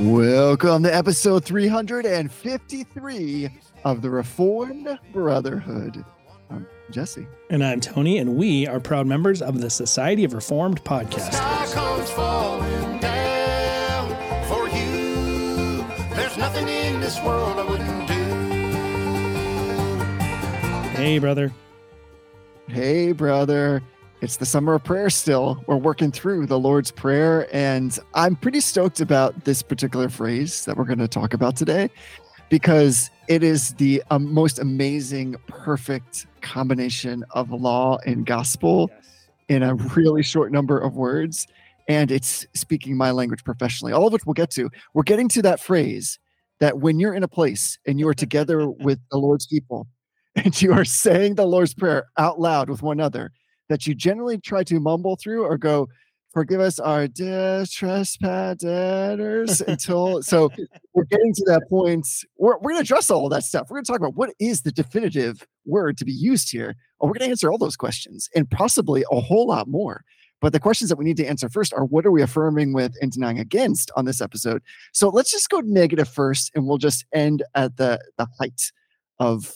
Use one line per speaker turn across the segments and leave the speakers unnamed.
Welcome to episode 353 of the Reformed Brotherhood. I'm Jesse.
And I'm Tony, and we are proud members of the Society of Reformed Podcasters.
Sky comes falling down for you. There's nothing in this world I wouldn't do.
Hey, brother.
Hey, brother. It's the summer of prayer still. We're working through the Lord's Prayer, and I'm pretty stoked about this particular phrase that we're going to talk about today because it is the um, most amazing, perfect combination of law and gospel in a really short number of words. And it's speaking my language professionally, all of which we'll get to. We're getting to that phrase that when you're in a place and you are together with the Lord's people and you are saying the Lord's Prayer out loud with one another, that you generally try to mumble through or go, forgive us our debt, trespass debtors until so we're getting to that point. We're, we're going to address all that stuff. We're going to talk about what is the definitive word to be used here. Or we're going to answer all those questions and possibly a whole lot more. But the questions that we need to answer first are what are we affirming with and denying against on this episode? So let's just go negative first and we'll just end at the, the height of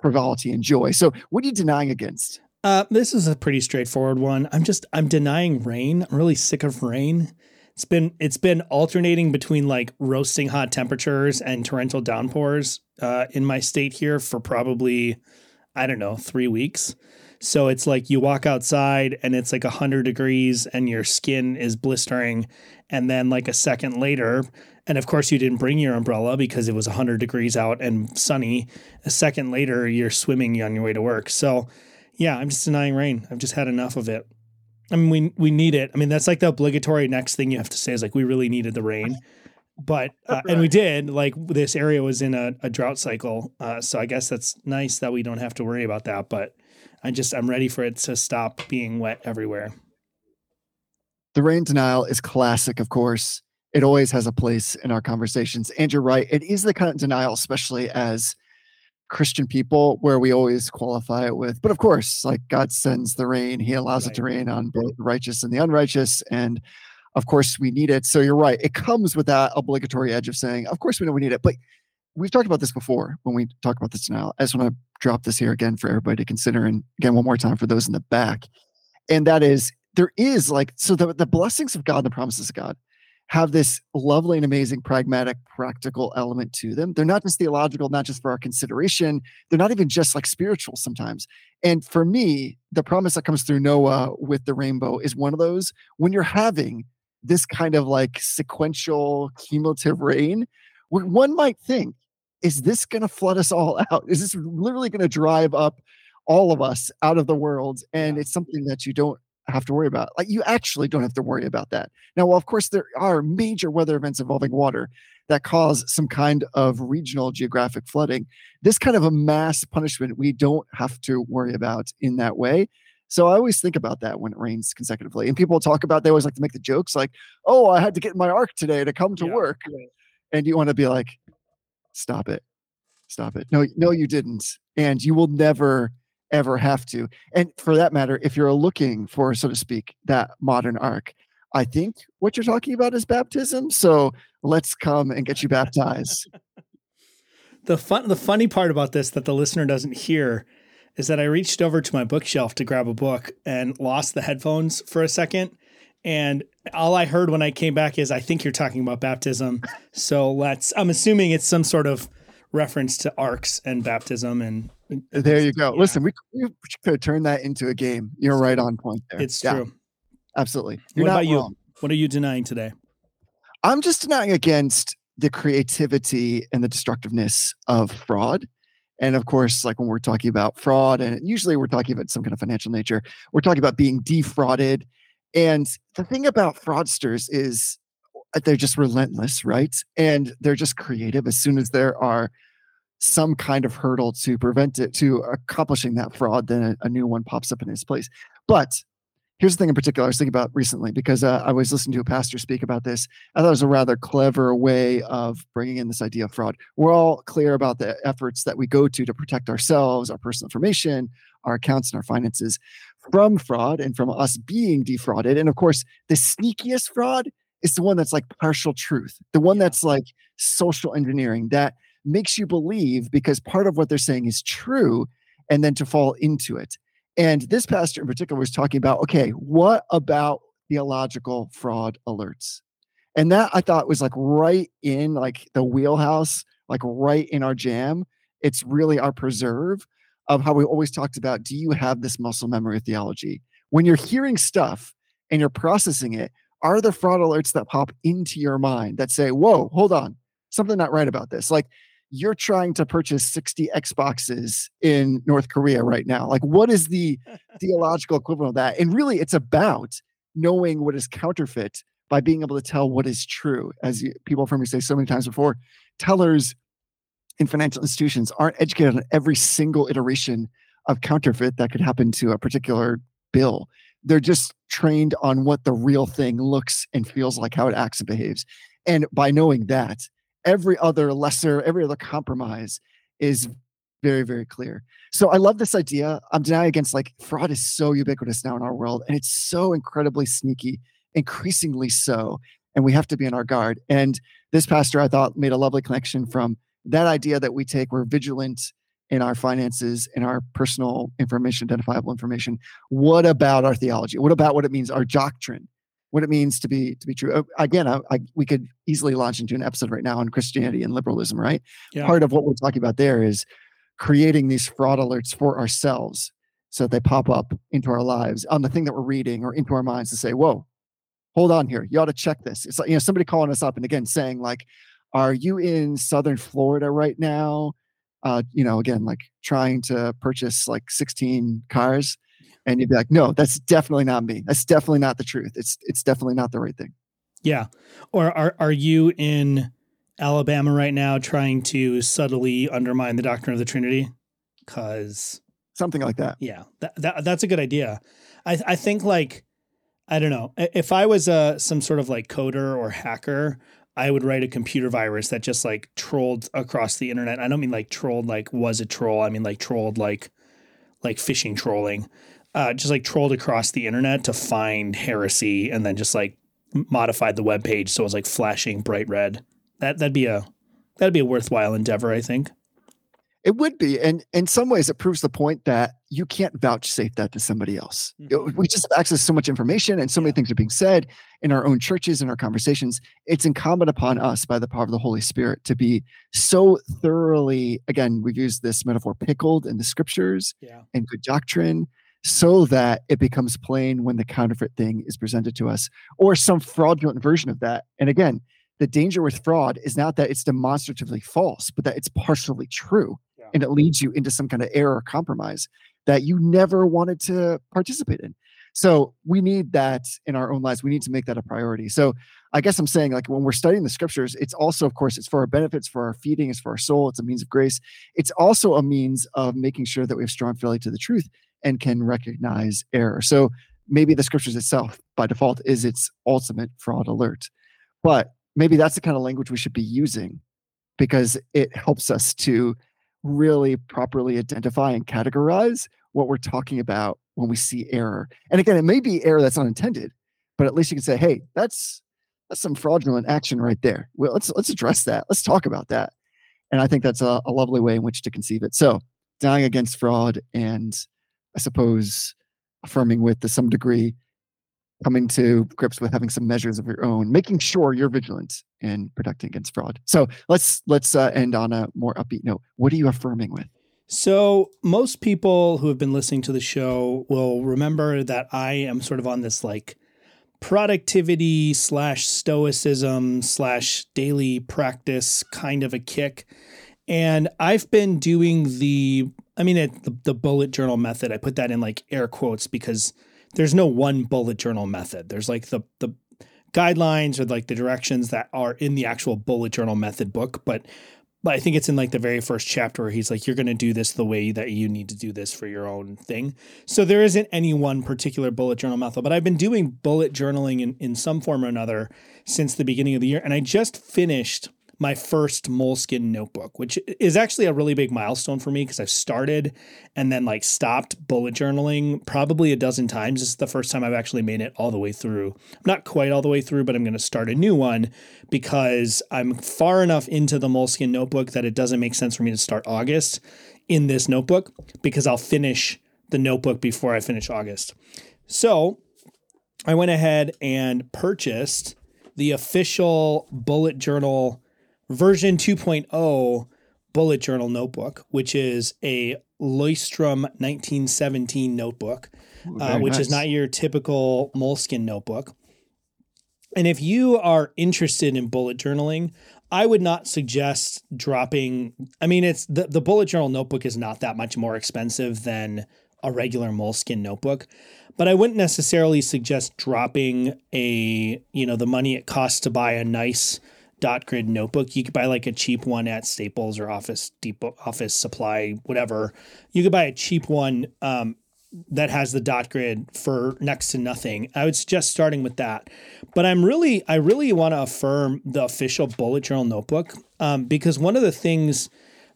frivolity and joy. So what are you denying against?
Uh, this is a pretty straightforward one. I'm just I'm denying rain. I'm really sick of rain. It's been it's been alternating between like roasting hot temperatures and torrential downpours uh, in my state here for probably I don't know three weeks. So it's like you walk outside and it's like 100 degrees and your skin is blistering. And then, like a second later, and of course, you didn't bring your umbrella because it was 100 degrees out and sunny. A second later, you're swimming on your way to work. So, yeah, I'm just denying rain. I've just had enough of it. I mean, we, we need it. I mean, that's like the obligatory next thing you have to say is like, we really needed the rain. But, uh, and we did. Like, this area was in a, a drought cycle. Uh, so I guess that's nice that we don't have to worry about that. But, I just I'm ready for it to stop being wet everywhere.
The rain denial is classic, of course. It always has a place in our conversations. And you're right, it is the kind of denial, especially as Christian people, where we always qualify it with, but of course, like God sends the rain, He allows right. it to rain on both the righteous and the unrighteous. And of course, we need it. So you're right. It comes with that obligatory edge of saying, of course, we know we need it. But we've talked about this before when we talk about this denial. I just want to drop this here again for everybody to consider. And again, one more time for those in the back. And that is, there is like, so the, the blessings of God, the promises of God have this lovely and amazing pragmatic, practical element to them. They're not just theological, not just for our consideration. They're not even just like spiritual sometimes. And for me, the promise that comes through Noah with the rainbow is one of those when you're having this kind of like sequential cumulative rain, one might think is this going to flood us all out? Is this literally going to drive up all of us out of the world? And it's something that you don't have to worry about. Like you actually don't have to worry about that. Now, well, of course, there are major weather events involving water that cause some kind of regional geographic flooding. This kind of a mass punishment we don't have to worry about in that way. So I always think about that when it rains consecutively. And people talk about they always like to make the jokes like, "Oh, I had to get in my ark today to come to yeah, work." And you want to be like, stop it stop it no no you didn't and you will never ever have to. And for that matter if you're looking for so to speak that modern ark, i think what you're talking about is baptism. So let's come and get you baptized.
The fun the funny part about this that the listener doesn't hear is that i reached over to my bookshelf to grab a book and lost the headphones for a second. And all I heard when I came back is, I think you're talking about baptism. So let's, I'm assuming it's some sort of reference to arks and baptism. And
there you go. Yeah. Listen, we, we could turn that into a game. You're right on point there.
It's yeah, true.
Absolutely. You're
what about wrong. you? What are you denying today?
I'm just denying against the creativity and the destructiveness of fraud. And of course, like when we're talking about fraud, and usually we're talking about some kind of financial nature, we're talking about being defrauded and the thing about fraudsters is they're just relentless, right? And they're just creative as soon as there are some kind of hurdle to prevent it to accomplishing that fraud, then a, a new one pops up in its place. But here's the thing in particular I was thinking about recently because uh, I was listening to a pastor speak about this. I thought it was a rather clever way of bringing in this idea of fraud. We're all clear about the efforts that we go to to protect ourselves, our personal information, our accounts, and our finances from fraud and from us being defrauded. And of course, the sneakiest fraud is the one that's like partial truth, the one
Yeah.
that's like social engineering that makes you believe because part of what they're saying is true and then to fall into it. And this pastor in particular was talking about okay, what about theological fraud alerts? And that I thought was like right in like the wheelhouse, like right in our jam. It's really our preserve of how we always talked about do you have this muscle memory of theology? When you're hearing stuff and you're processing it, are the fraud alerts that pop into your mind that say, whoa, hold on, something not right about this? Like you're trying to purchase 60 Xboxes in North Korea right now. Like, what is the theological equivalent of that? And really, it's about knowing what is counterfeit by being able to tell what is true. As you, people from me say so many times before, tellers in financial institutions aren't educated on every single iteration of counterfeit that could happen to a particular bill. They're just trained on what the real thing looks and feels like, how it acts and behaves. And by knowing that, every other lesser, every other compromise is very, very clear. So I love this idea. I'm denying against like fraud is so ubiquitous now in our world, and it's so incredibly sneaky, increasingly so. And we have to be on our guard. And this pastor, I thought, made a lovely connection from that idea that we take, we're vigilant in our finances, in our personal information, identifiable information. What about our theology? What about what it means, our doctrine? What it means to be to be true. Uh, Again, I, I, we could easily launch into an episode right now on Christianity and liberalism, right?
Yeah.
Part of what we're talking about there is creating these fraud alerts for ourselves so that they pop up into our lives on the thing that we're reading or into our minds to say, whoa, hold on here. You ought to check this. It's like, you know, somebody calling us up and again saying, like, are you in Southern Florida right now? Uh, you know, again, like trying to purchase like 16 cars. And you'd be like, no, that's definitely not me. That's definitely not the truth. It's it's definitely not the right thing.
Yeah. Or are are you in Alabama right now trying to subtly undermine the doctrine of the Trinity? Cause
Something like that.
yeah, that, that that's a good idea. I I think like I don't know. If I was a some sort of like coder or hacker, I would write a computer virus that just like trolled across the internet. I don't mean like trolled like was a troll. I mean like trolled like like phishing trolling. Uh, just like trolled across the internet to find heresy and then just like modified the web page so it was like flashing bright red. That that'd be a that'd be a worthwhile endeavor, I think.
It would be, and in some ways, it proves the point that you can't vouchsafe that to somebody else.
Mhm.
We just have access to so much information, and so many things are being said in our own churches and our conversations. It's incumbent upon us, by the power of the Holy Spirit, to be so thoroughly. Again, we've used this metaphor, pickled in the scriptures
Yeah.
and good doctrine, so that it becomes plain when the counterfeit thing is presented to us, or some fraudulent version of that. And again, the danger with fraud is not that it's demonstratively false, but that it's partially true
Yeah.
and it leads you into some kind of error or compromise that you never wanted to participate in. So we need that in our own lives. We need to make that a priority. So I guess I'm saying like when we're studying the scriptures, it's also, of course, it's for our benefits, for our feeding, it's for our soul, it's a means of grace. It's also a means of making sure that we have strong fidelity to the truth and can recognize error. So maybe the scriptures itself by default is its ultimate fraud alert. But maybe that's the kind of language we should be using because it helps us to really properly identify and categorize what we're talking about when we see error. And again, it may be error that's unintended, but at least you can say, "Hey, that's that's some fraudulent action right there. Well, let's let's address that. Let's talk about that." And I think that's a, a lovely way in which to conceive it. So, dying against fraud, and I suppose affirming with to some degree coming to grips with having some measures of your own, making sure you're vigilant in protecting against fraud. So let's let's uh, end on a more upbeat note. What are you affirming with?
So, most people who have been listening to the show will remember that I am sort of on this like productivity slash stoicism slash daily practice kind of a kick. And I've been doing the, I mean, it, the, the bullet journal method. I put that in like air quotes because there's no one bullet journal method. There's like the, the, guidelines or like the directions that are in the actual bullet journal method book but but I think it's in like the very first chapter where he's like, you're going to do this the way that you need to do this for your own thing. So there isn't any one particular bullet journal method, but I've been doing bullet journaling in, in some form or another since the beginning of the year. And I just finished my first Moleskine notebook, which is actually a really big milestone for me because I've started and then like stopped bullet journaling probably a dozen times. This is the first time I've actually made it all the way through. I'm not quite all the way through, but I'm going to start a new one because I'm far enough into the Moleskine notebook that it doesn't make sense for me to start August in this notebook because I'll finish the notebook before I finish August. So I went ahead and purchased the official bullet journal version 2.0 bullet journal notebook, which is a Leuchtturm 1917 notebook, uh, which is not your typical Moleskine notebook. And if you are interested in bullet journaling, I would not suggest dropping. I mean, it's the, the bullet journal notebook is not that much more expensive than a regular Moleskine notebook, but I wouldn't necessarily suggest dropping a, you know, the money it costs to buy a nice dot grid notebook. You could buy like a cheap one at Staples or Office Depot, Office Supply, whatever. You could buy a cheap one um, that has the dot grid for next to nothing. I would suggest starting with that. But I'm really, I really want to affirm the official bullet journal notebook um, because one of the things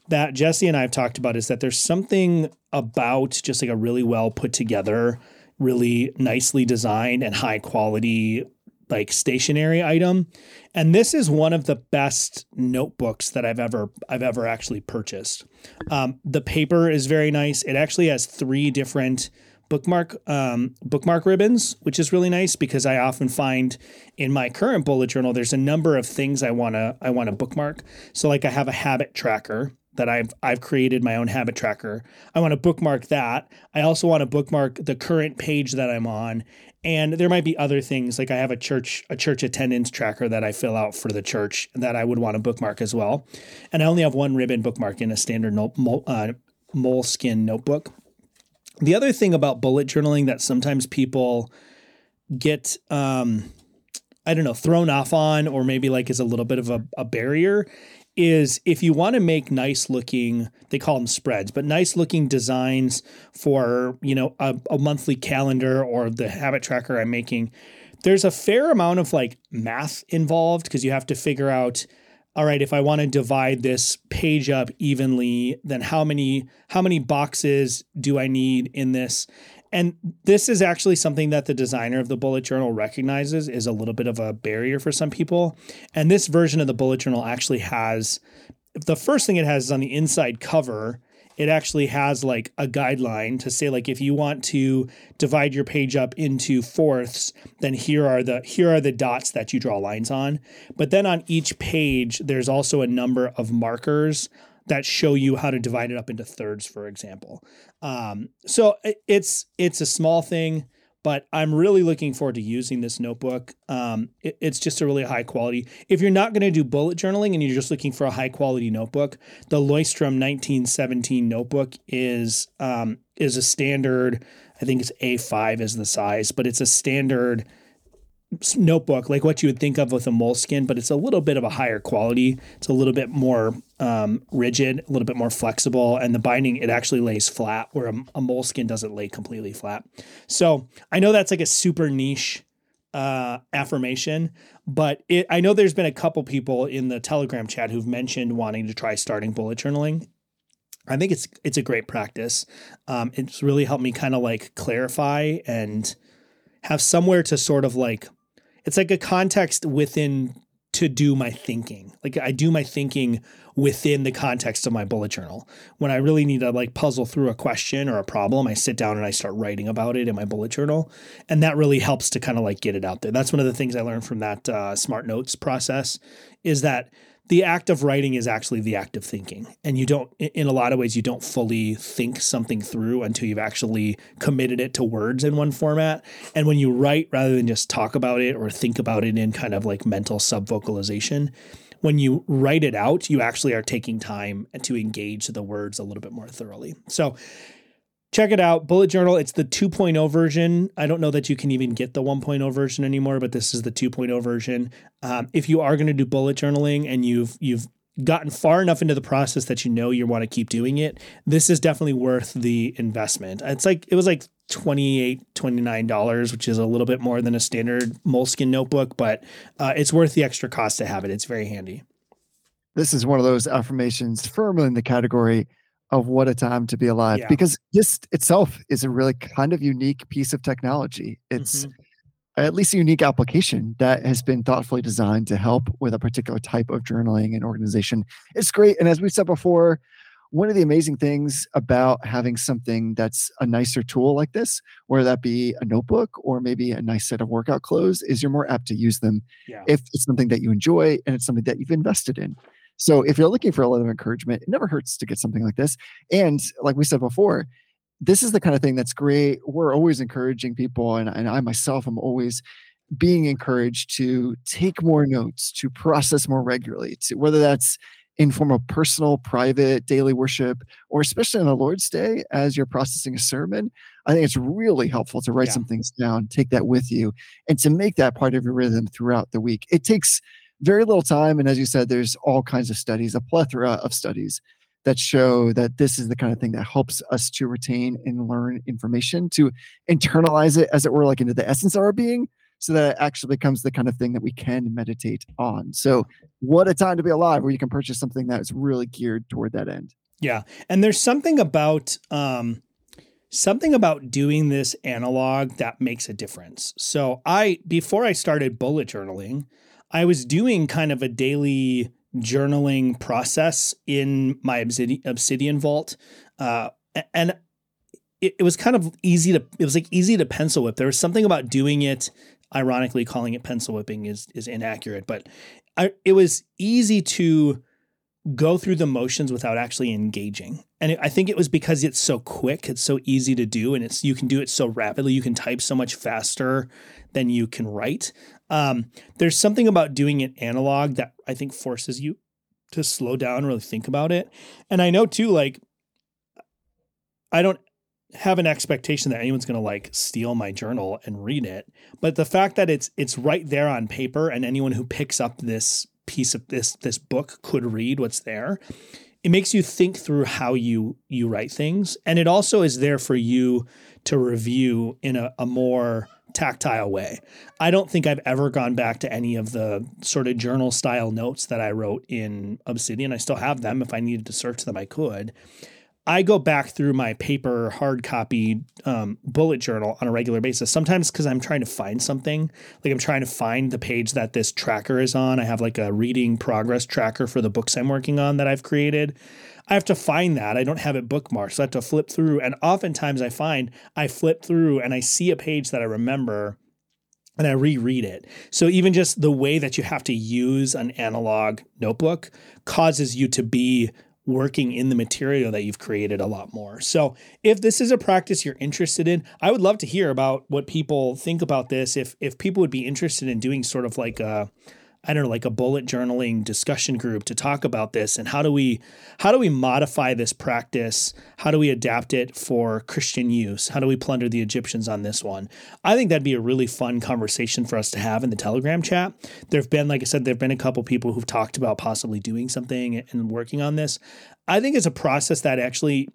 that Jesse and I have talked about is that there's something about just like a really well put together, really nicely designed and high quality like stationery item. And this is one of the best notebooks that I've ever I've ever actually purchased. Um, the paper is very nice. It actually has three different bookmark um, bookmark ribbons, which is really nice because I often find in my current bullet journal there's a number of things I wanna I wanna bookmark. So like I have a habit tracker that I've I've created my own habit tracker. I want to bookmark that. I also want to bookmark the current page that I'm on. And there might be other things like I have a church a church attendance tracker that I fill out for the church that I would want to bookmark as well. And I only have one ribbon bookmark in a standard uh, Moleskine notebook. The other thing about bullet journaling that sometimes people get um, I don't know, thrown off on, or maybe like is a little bit of a, a barrier, is if you want to make nice looking, they call them spreads, but nice looking designs for, you know, a, a monthly calendar or the habit tracker I'm making, there's a fair amount of like math involved because you have to figure out all right if i want to divide this page up evenly then how many how many boxes do i need in this and this is actually something that the designer of the bullet journal recognizes is a little bit of a barrier for some people. And this version of the bullet journal actually has the first thing it has is on the inside cover it actually has like a guideline to say like if you want to divide your page up into fourths then here are the here are the dots that you draw lines on. But then on each page there's also a number of markers that show you how to divide it up into thirds for example um, so it- it's it's a small thing but I'm really looking forward to using this notebook. Um, it- it's just a really high quality. If you're not going to do bullet journaling and you're just looking for a high quality notebook, the Leuchtturm 1917 notebook is um, is a standard. I think it's A5 is the size, but it's a standard notebook like what you would think of with a Moleskine, but it's a little bit of a higher quality. It's a little bit more um, rigid, a little bit more flexible, and the binding it actually lays flat, where a, a Moleskine doesn't lay completely flat. So I know that's like a super niche uh, affirmation, but it, I know there's been a couple people in the Telegram chat who've mentioned wanting to try starting bullet journaling. I think it's it's a great practice. Um, it's really helped me kind of like clarify and have somewhere to sort of like it's like a context within to do my thinking. Like I do my thinking within the context of my bullet journal. When I really need to like puzzle through a question or a problem, I sit down and I start writing about it in my bullet journal, and that really helps to kind of like get it out there. That's one of the things I learned from that uh, smart notes process is that the act of writing is actually the act of thinking. And you don't in- a lot of ways you don't fully think something through until you've actually committed it to words in one format. And when you write rather than just talk about it or think about it in kind of like mental sub vocalization when you write it out you actually are taking time to engage the words a little bit more thoroughly. So check it out. Bullet journal it's the 2.0 version. I don't know that you can even get the 1.0 version anymore but this is the 2.0 version. Um, if you are going to do bullet journaling and you've you've gotten far enough into the process that you know you want to keep doing it this is definitely worth the investment. It's like it was like 28 29 dollars which is a little bit more than a standard Moleskine notebook but uh, it's worth the extra cost to have it. It's very handy.
This is one of those affirmations firmly in the category of what a time to be alive
Yeah.
because this itself is a really kind of unique piece of technology. It's
Mhm.
at least a unique application that has been thoughtfully designed to help with a particular type of journaling and organization. It's great. And as we said before, one of the amazing things about having something that's a nicer tool like this, whether that be a notebook or maybe a nice set of workout clothes, is you're more apt to use them
Yeah.
if it's something that you enjoy and it's something that you've invested in. So if you're looking for a lot of encouragement, it never hurts to get something like this. And like we said before, this is the kind of thing that's great. We're always encouraging people, and, and I myself am always being encouraged to take more notes, to process more regularly, to whether that's in form of personal, private, daily worship, or especially on the Lord's Day as you're processing a sermon. I think it's really helpful to write
Yeah.
some things down, take that with you, and to make that part of your rhythm throughout the week. It takes very little time. And as you said, there's all kinds of studies, a plethora of studies that show that this is the kind of thing that helps us to retain and learn information, to internalize it, as it were, like into the essence of our being, so that it actually becomes the kind of thing that we can meditate on. So, what a time to be alive where you can purchase something that is really geared toward that end.
Yeah. And there's something about um something about doing this analog that makes a difference. So I before I started bullet journaling, I was doing kind of a daily journaling process in my Obsidian, vault. Uh and it, it was kind of easy to it was like easy to pencil whip. There was something about doing it ironically calling it pencil whipping is is inaccurate, but I, it was easy to go through the motions without actually engaging. And it, I think it was because it's so quick, it's so easy to do, and it's you can do it so rapidly. You can type so much faster than you can write. Um, there's something about doing it analog that I think forces you to slow down, and really think about it. And I know too, like I don't have an expectation that anyone's going to like steal my journal and read it but the fact that it's it's right there on paper and anyone who picks up this piece of this this book could read what's there it makes you think through how you you write things and it also is there for you to review in a, a more tactile way i don't think i've ever gone back to any of the sort of journal style notes that i wrote in obsidian i still have them if i needed to search them i could I go back through my paper hard copy um, bullet journal on a regular basis. Sometimes because I'm trying to find something, like I'm trying to find the page that this tracker is on. I have like a reading progress tracker for the books I'm working on that I've created. I have to find that. I don't have it bookmarked, so I have to flip through. And oftentimes I find I flip through and I see a page that I remember and I reread it. So even just the way that you have to use an analog notebook causes you to be working in the material that you've created a lot more. So if this is a practice you're interested in, I would love to hear about what people think about this. If if people would be interested in doing sort of like a I don't know, like a bullet journaling discussion group to talk about this and how do we how do we modify this practice? How do we adapt it for Christian use? How do we plunder the Egyptians on this one? I think that'd be a really fun conversation for us to have in the Telegram chat. There've been, like I said, there've been a couple people who've talked about possibly doing something and working on this. I think it's a process that actually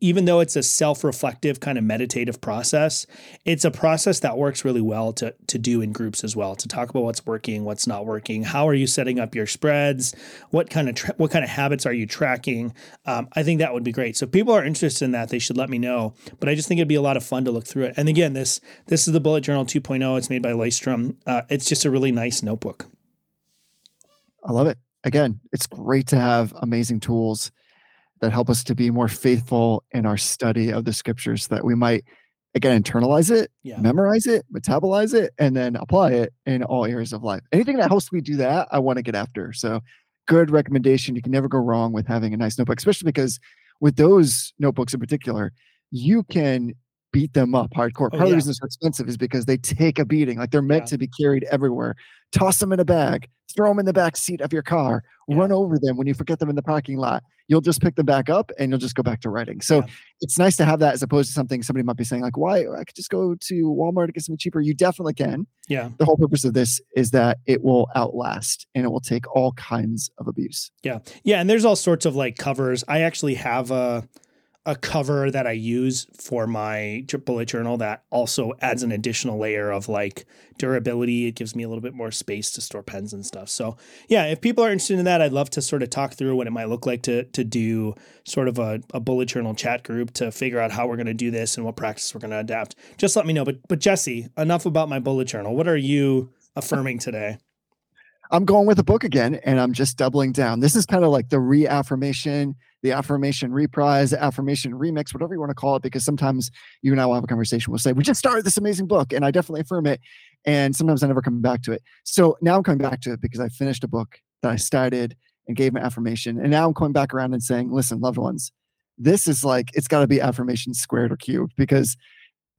even though it's a self-reflective kind of meditative process, it's a process that works really well to to do in groups as well. To talk about what's working, what's not working, how are you setting up your spreads, what kind of tra- what kind of habits are you tracking? Um, I think that would be great. So if people are interested in that, they should let me know. But I just think it'd be a lot of fun to look through it. And again, this this is the Bullet Journal 2.0. It's made by Leuchtturm. Uh, it's just a really nice notebook.
I love it. Again, it's great to have amazing tools that help us to be more faithful in our study of the scriptures that we might again internalize it,
Yeah.
memorize it, metabolize it, and then apply it in all areas of life. Anything that helps me do that, I want to get after. So good recommendation. You can never go wrong with having a nice notebook, especially because with those notebooks in particular, you can beat them up hardcore. Oh, Part of the reason they're so expensive is because they take a beating. Like they're meant
Yeah.
to be carried everywhere. Toss them in a bag, throw them in the back seat of your car,
Yeah.
run over them when you forget them in the parking lot. You'll just pick them back up and you'll just go back to writing. So
Yeah.
it's nice to have that as opposed to something somebody might be saying, like, why I could just go to Walmart to get something cheaper. You definitely can.
Yeah.
The whole purpose of this is that it will outlast and it will take all kinds of abuse.
Yeah. Yeah. And there's all sorts of like covers. I actually have a a cover that I use for my bullet journal that also adds an additional layer of like durability. It gives me a little bit more space to store pens and stuff. So yeah, if people are interested in that, I'd love to sort of talk through what it might look like to to do sort of a, a bullet journal chat group to figure out how we're going to do this and what practice we're going to adapt. Just let me know. But but Jesse, enough about my bullet journal. What are you affirming today?
I'm going with a book again and I'm just doubling down. This is kind of like the reaffirmation, the affirmation reprise, affirmation remix, whatever you want to call it, because sometimes you and I will have a conversation. We'll say, We just started this amazing book, and I definitely affirm it. And sometimes I never come back to it. So now I'm coming back to it because I finished a book that I started and gave an affirmation. And now I'm coming back around and saying, Listen, loved ones, this is like, it's got to be affirmation squared or cubed because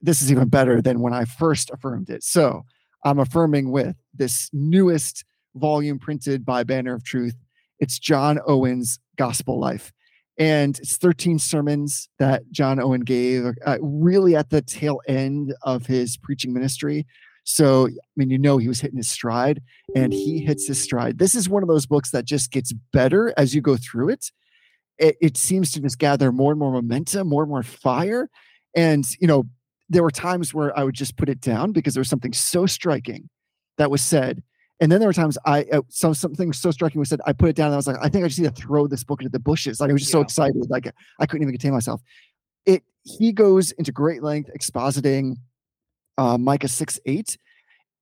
this is even better than when I first affirmed it. So I'm affirming with this newest volume printed by Banner of Truth. It's John Owen's Gospel Life. And it's 13 sermons that John Owen gave, uh, really at the tail end of his preaching ministry. So, I mean, you know, he was hitting his stride and he hits his stride. This is one of those books that just gets better as you go through it. It, it seems to just gather more and more momentum, more and more fire. And, you know, there were times where I would just put it down because there was something so striking that was said and then there were times I uh, so something so striking was said. I put it down and I was like, I think I just need to throw this book into the bushes. Like I was just so excited, like I couldn't even contain myself. It he goes into great length expositing uh, Micah six eight.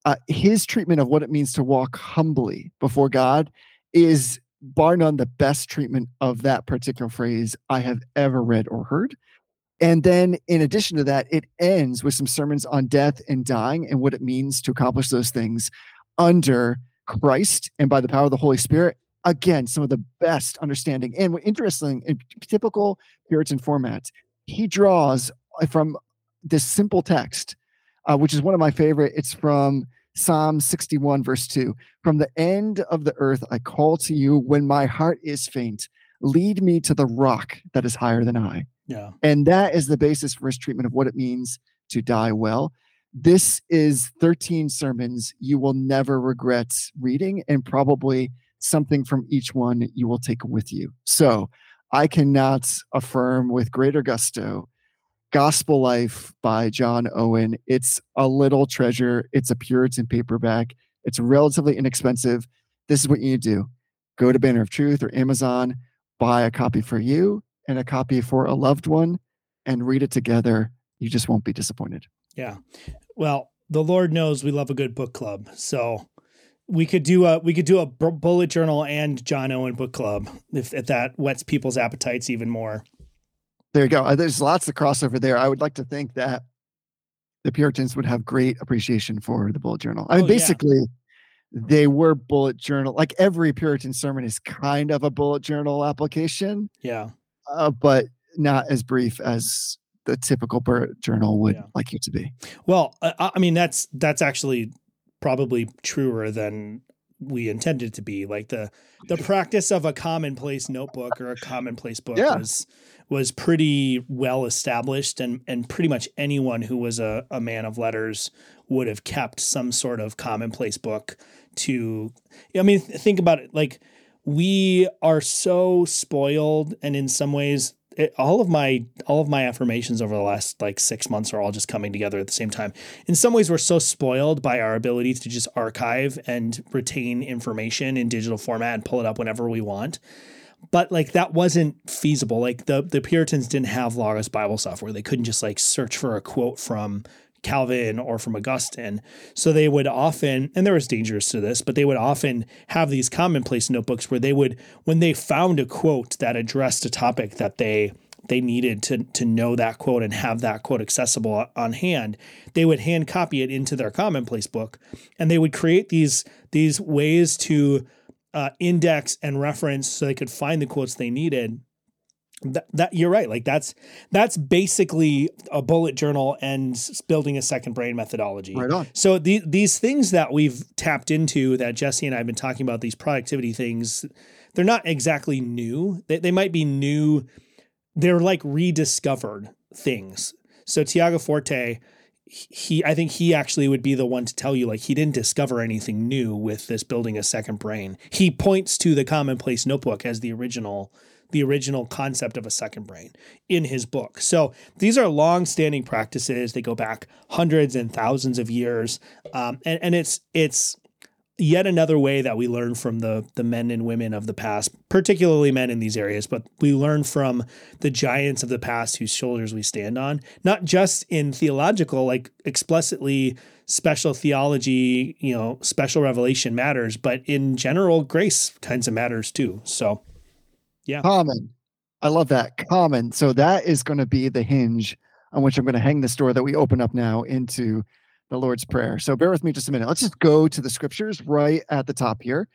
Uh, his treatment of what it means to walk humbly before God is bar none the best treatment of that particular phrase I have ever read or heard. And then, in addition to that, it ends with some sermons on death and dying and what it means to accomplish those things under Christ and by the power of the Holy Spirit. Again, some of the best understanding. And what interesting, in typical Puritan format, he draws from this simple text, uh, which is one of my favorite. It's from Psalm 61, verse 2. From the end of the earth, I call to you when my heart is faint. Lead me to the rock that is higher than I.
Yeah.
And that is the basis for his treatment of what it means to die well. This is 13 sermons you will never regret reading, and probably something from each one you will take with you. So I cannot affirm with greater gusto Gospel Life by John Owen. It's a little treasure, it's a Puritan paperback, it's relatively inexpensive. This is what you need to do go to Banner of Truth or Amazon, buy a copy for you and a copy for a loved one and read it together. You just won't be disappointed.
Yeah. Well, the Lord knows we love a good book club. So we could do a we could do a bullet journal and John Owen book club if, if that whets people's appetites even more.
There you go. Uh, There's lots of crossover there. I would like to think that the Puritans would have great appreciation for the bullet journal. I mean,
Oh, yeah.
basically, they were bullet journal. Like every Puritan sermon is kind of a bullet journal application,
Yeah.
uh, but not as brief as the typical journal would
Yeah.
like you to be.
Well, uh, I, I mean that's that's actually probably truer than we intended it to be. Like the the practice of a commonplace notebook or a commonplace book
Yeah.
was was pretty well established and and pretty much anyone who was a, a man of letters would have kept some sort of commonplace book to I mean th- think about it like we are so spoiled and in some ways it, all of my all of my affirmations over the last like 6 months are all just coming together at the same time. In some ways we're so spoiled by our ability to just archive and retain information in digital format and pull it up whenever we want. But like that wasn't feasible. Like the the puritans didn't have logos bible software. They couldn't just like search for a quote from calvin or from augustine. So they would often and there was dangers to this but they would often have these commonplace notebooks where they would when they found a quote that addressed a topic that they they needed to to know that quote and have that quote accessible on hand they would hand copy it into their commonplace book. And they would create these these ways to uh, index and reference so they could find the quotes they needed that, that you're right like that's that's basically a bullet journal and building a second brain methodology
Right on.
so the, these things that we've tapped into that Jesse and I have been talking about, these productivity things, they're not exactly new. They, they might be new. They're like rediscovered things. So Tiago Forte, he I think he actually would be the one to tell you like he didn't discover anything new with this building a second brain. He points to the commonplace notebook as the original the original concept of a second brain in his book. So these are long-standing practices. They go back hundreds and thousands of years, um, and and it's it's yet another way that we learn from the the men and women of the past, particularly men in these areas, but we learn from the giants of the past whose shoulders we stand on, not just in theological, like explicitly special theology, you know, special revelation matters, but in general grace kinds of matters too. So yeah.
Common. I love that. Common. So that is going to be the hinge on which I'm going to hang the door that we open up now into the Lord's Prayer. So bear with me just a minute. Let's just go to the scriptures right at the top here.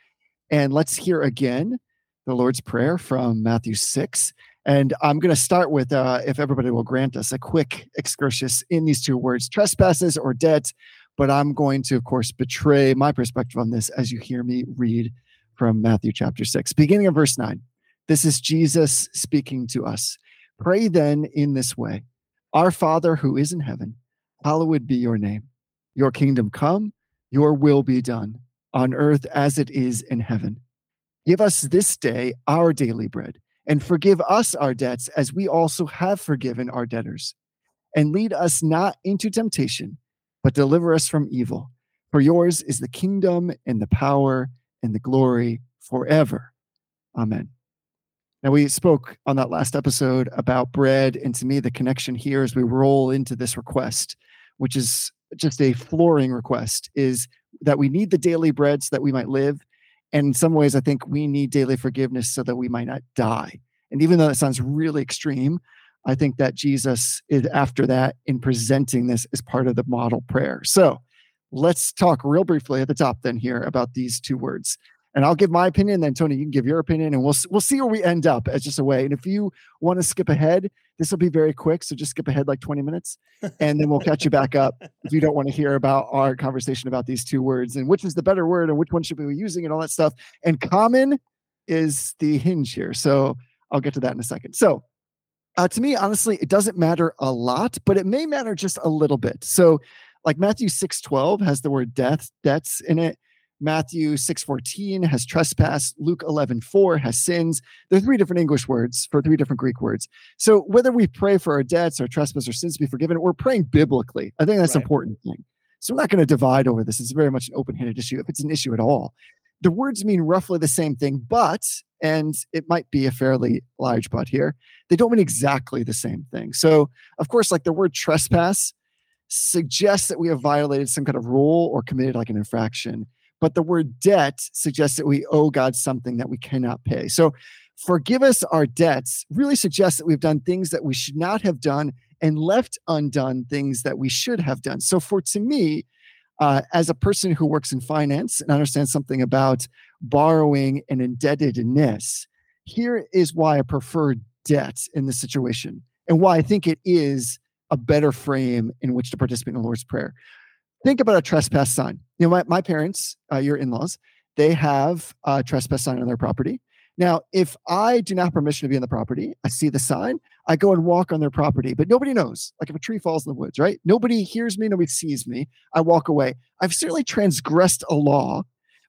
And let's hear again the Lord's Prayer from Matthew 6. And I'm going to start with, uh, if everybody will grant us, a quick excursus in these two words trespasses or debt. But I'm going to, of course, betray my perspective on this as you hear me read from Matthew chapter 6, beginning of verse 9. This is Jesus speaking to us. Pray then in this way Our Father who is in heaven, hallowed be your name. Your kingdom come, your will be done, on earth as it is in heaven. Give us this day our daily bread, and forgive us our debts as we also have forgiven our debtors. And lead us not into temptation, but deliver us from evil. For yours is the kingdom and the power and the glory forever. Amen. Now, we spoke on that last episode about bread, and to me, the connection here as we roll into this request, which is just a flooring request, is that we need the daily bread so that we might live. And in some ways, I think we need daily forgiveness so that we might not die. And even though that sounds really extreme, I think that Jesus is after that in presenting this as part of the model prayer. So let's talk real briefly at the top then here about these two words and I'll give my opinion. Then Tony, you can give your opinion, and we'll we'll see where we end up as just a way. And if you want to skip ahead, this will be very quick. So just skip ahead like 20 minutes, and then we'll catch you back up if you don't want to hear about our conversation about these two words and which is the better word and which one should we be using and all that stuff. And common is the hinge here. So I'll get to that in a second. So uh, to me, honestly, it doesn't matter a lot, but it may matter just a little bit. So like Matthew 6 12 has the word death, debts in it. Matthew 6:14 has trespass, Luke 11:4 has sins. There are three different English words for three different Greek words. So whether we pray for our debts, our trespass, or sins to be forgiven, we're praying biblically. I think that's right. an important thing. So we're not going to divide over this. It's very much an open-handed issue, if it's an issue at all. The words mean roughly the same thing, but, and it might be a fairly large but here, they don't mean exactly the same thing. So, of course, like the word trespass suggests that we have violated some kind of rule or committed like an infraction but the word debt suggests that we owe God something that we cannot pay. So, forgive us our debts really suggests that we've done things that we should not have done and left undone things that we should have done. So, for to me, uh, as a person who works in finance and understands something about borrowing and indebtedness, here is why I prefer debt in this situation and why I think it is a better frame in which to participate in the Lord's Prayer think about a trespass sign. You know, my, my parents, uh, your in laws, they have a trespass sign on their property. Now, if I do not have permission to be on the property, I see the sign, I go and walk on their property, but nobody knows. Like if a tree falls in the woods, right? Nobody hears me, nobody sees me. I walk away. I've certainly transgressed a law,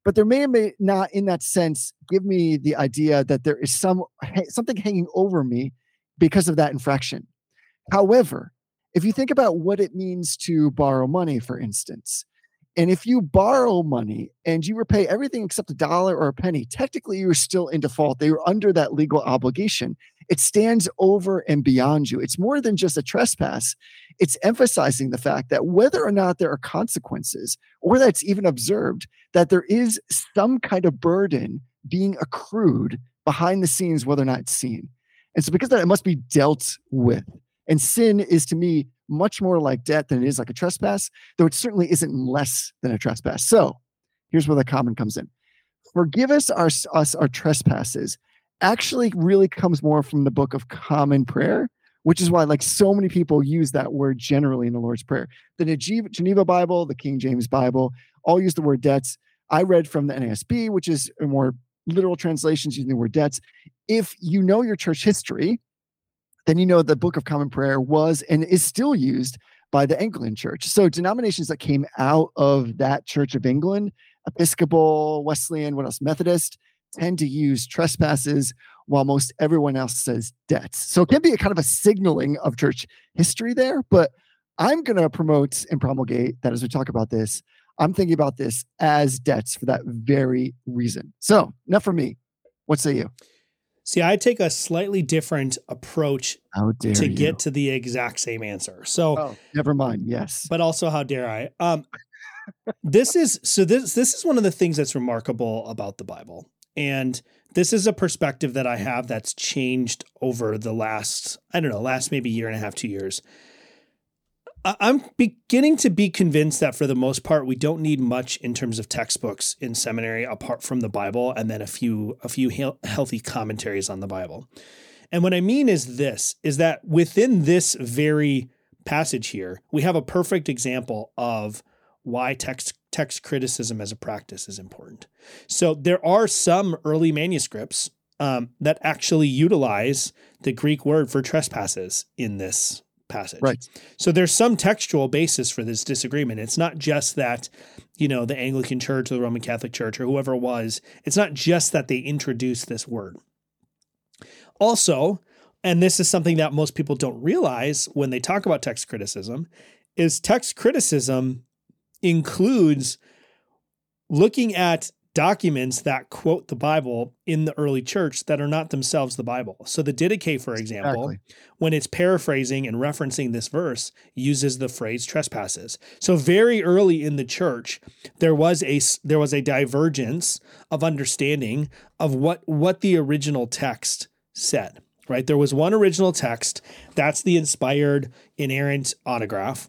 but there may or may not, in that sense, give me the idea that there is some something hanging over me because of that infraction. However, if you think about what it means to borrow money, for instance, and if you borrow money and you repay everything except a dollar or a penny, technically you're still in default. They are under that legal obligation. It stands over and beyond you. It's more than just a trespass. It's emphasizing the fact that whether or not there are consequences or that's even observed, that there is some kind of burden being accrued behind the scenes, whether or not it's seen. And so, because that, it must be dealt with. And sin is to me much more like debt than it is like a trespass, though it certainly isn't less than a trespass. So here's where the common comes in. Forgive us our, us our trespasses actually really comes more from the book of common prayer, which is why like so many people use that word generally in the Lord's Prayer. The Geneva Bible, the King James Bible, all use the word debts. I read from the NASB, which is a more literal translations using the word debts. If you know your church history, then you know the Book of Common Prayer was and is still used by the Anglican Church. So denominations that came out of that Church of England, Episcopal, Wesleyan, what else, Methodist, tend to use trespasses while most everyone else says debts. So it can be a kind of a signaling of church history there. But I'm going to promote and promulgate that as we talk about this, I'm thinking about this as debts for that very reason. So, enough for me. What say you?
See, I take a slightly different approach to
you?
get to the exact same answer. So,
Oh, never mind. Yes.
but also how dare I? Um, this is so this this is one of the things that's remarkable about the Bible, and this is a perspective that I have that's changed over the last I don't know last maybe year and a half two years. I'm beginning to be convinced that for the most part we don't need much in terms of textbooks in seminary apart from the Bible and then a few a few heal- healthy commentaries on the Bible. And what I mean is this is that within this very passage here, we have a perfect example of why text text criticism as a practice is important. So there are some early manuscripts um, that actually utilize the Greek word for trespasses in this passage.
Right.
So there's some textual basis for this disagreement. It's not just that, you know, the Anglican Church or the Roman Catholic Church or whoever it was, it's not just that they introduced this word. Also, and this is something that most people don't realize when they talk about text criticism, is text criticism includes looking at documents that quote the Bible in the early church that are not themselves the Bible. So the Didache, for example,
Exactly.
when it's paraphrasing and referencing this verse, uses the phrase trespasses. So very early in the church, there was a there was a divergence of understanding of what what the original text said. Right? There was one original text, that's the inspired inerrant autograph.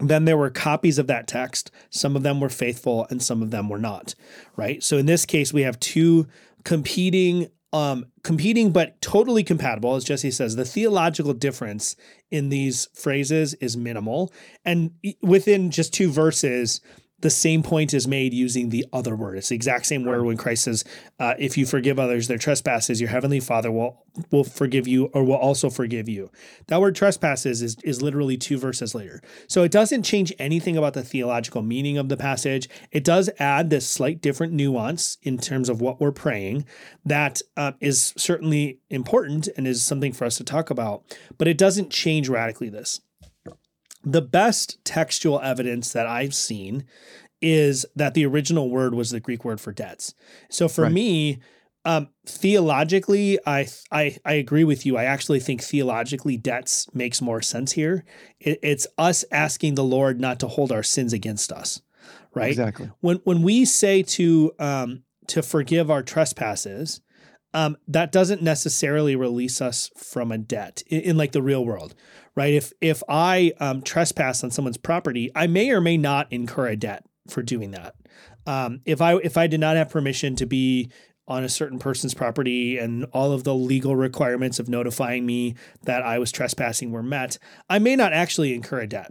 Then there were copies of that text. Some of them were faithful and some of them were not, right? So in this case, we have two competing um competing but totally compatible as Jesse says the theological difference in these phrases is minimal and within just two verses the same point is made using the other word. It's the exact same word when Christ says, uh, "If you forgive others their trespasses, your heavenly Father will will forgive you, or will also forgive you." That word trespasses is is literally two verses later. So it doesn't change anything about the theological meaning of the passage. It does add this slight different nuance in terms of what we're praying. That uh, is certainly important and is something for us to talk about. But it doesn't change radically this the best textual evidence that I've seen is that the original word was the Greek word for debts. So for
Right.
me, um, theologically, I, I I agree with you. I actually think theologically, debts makes more sense here. It, it's us asking the Lord not to hold our sins against us, right?
Exactly.
when when we say to um to forgive our trespasses um that doesn't necessarily release us from a debt in, in like the real world right if if i um trespass on someone's property i may or may not incur a debt for doing that um if i if i did not have permission to be on a certain person's property and all of the legal requirements of notifying me that I was trespassing were met, I may not actually incur a debt,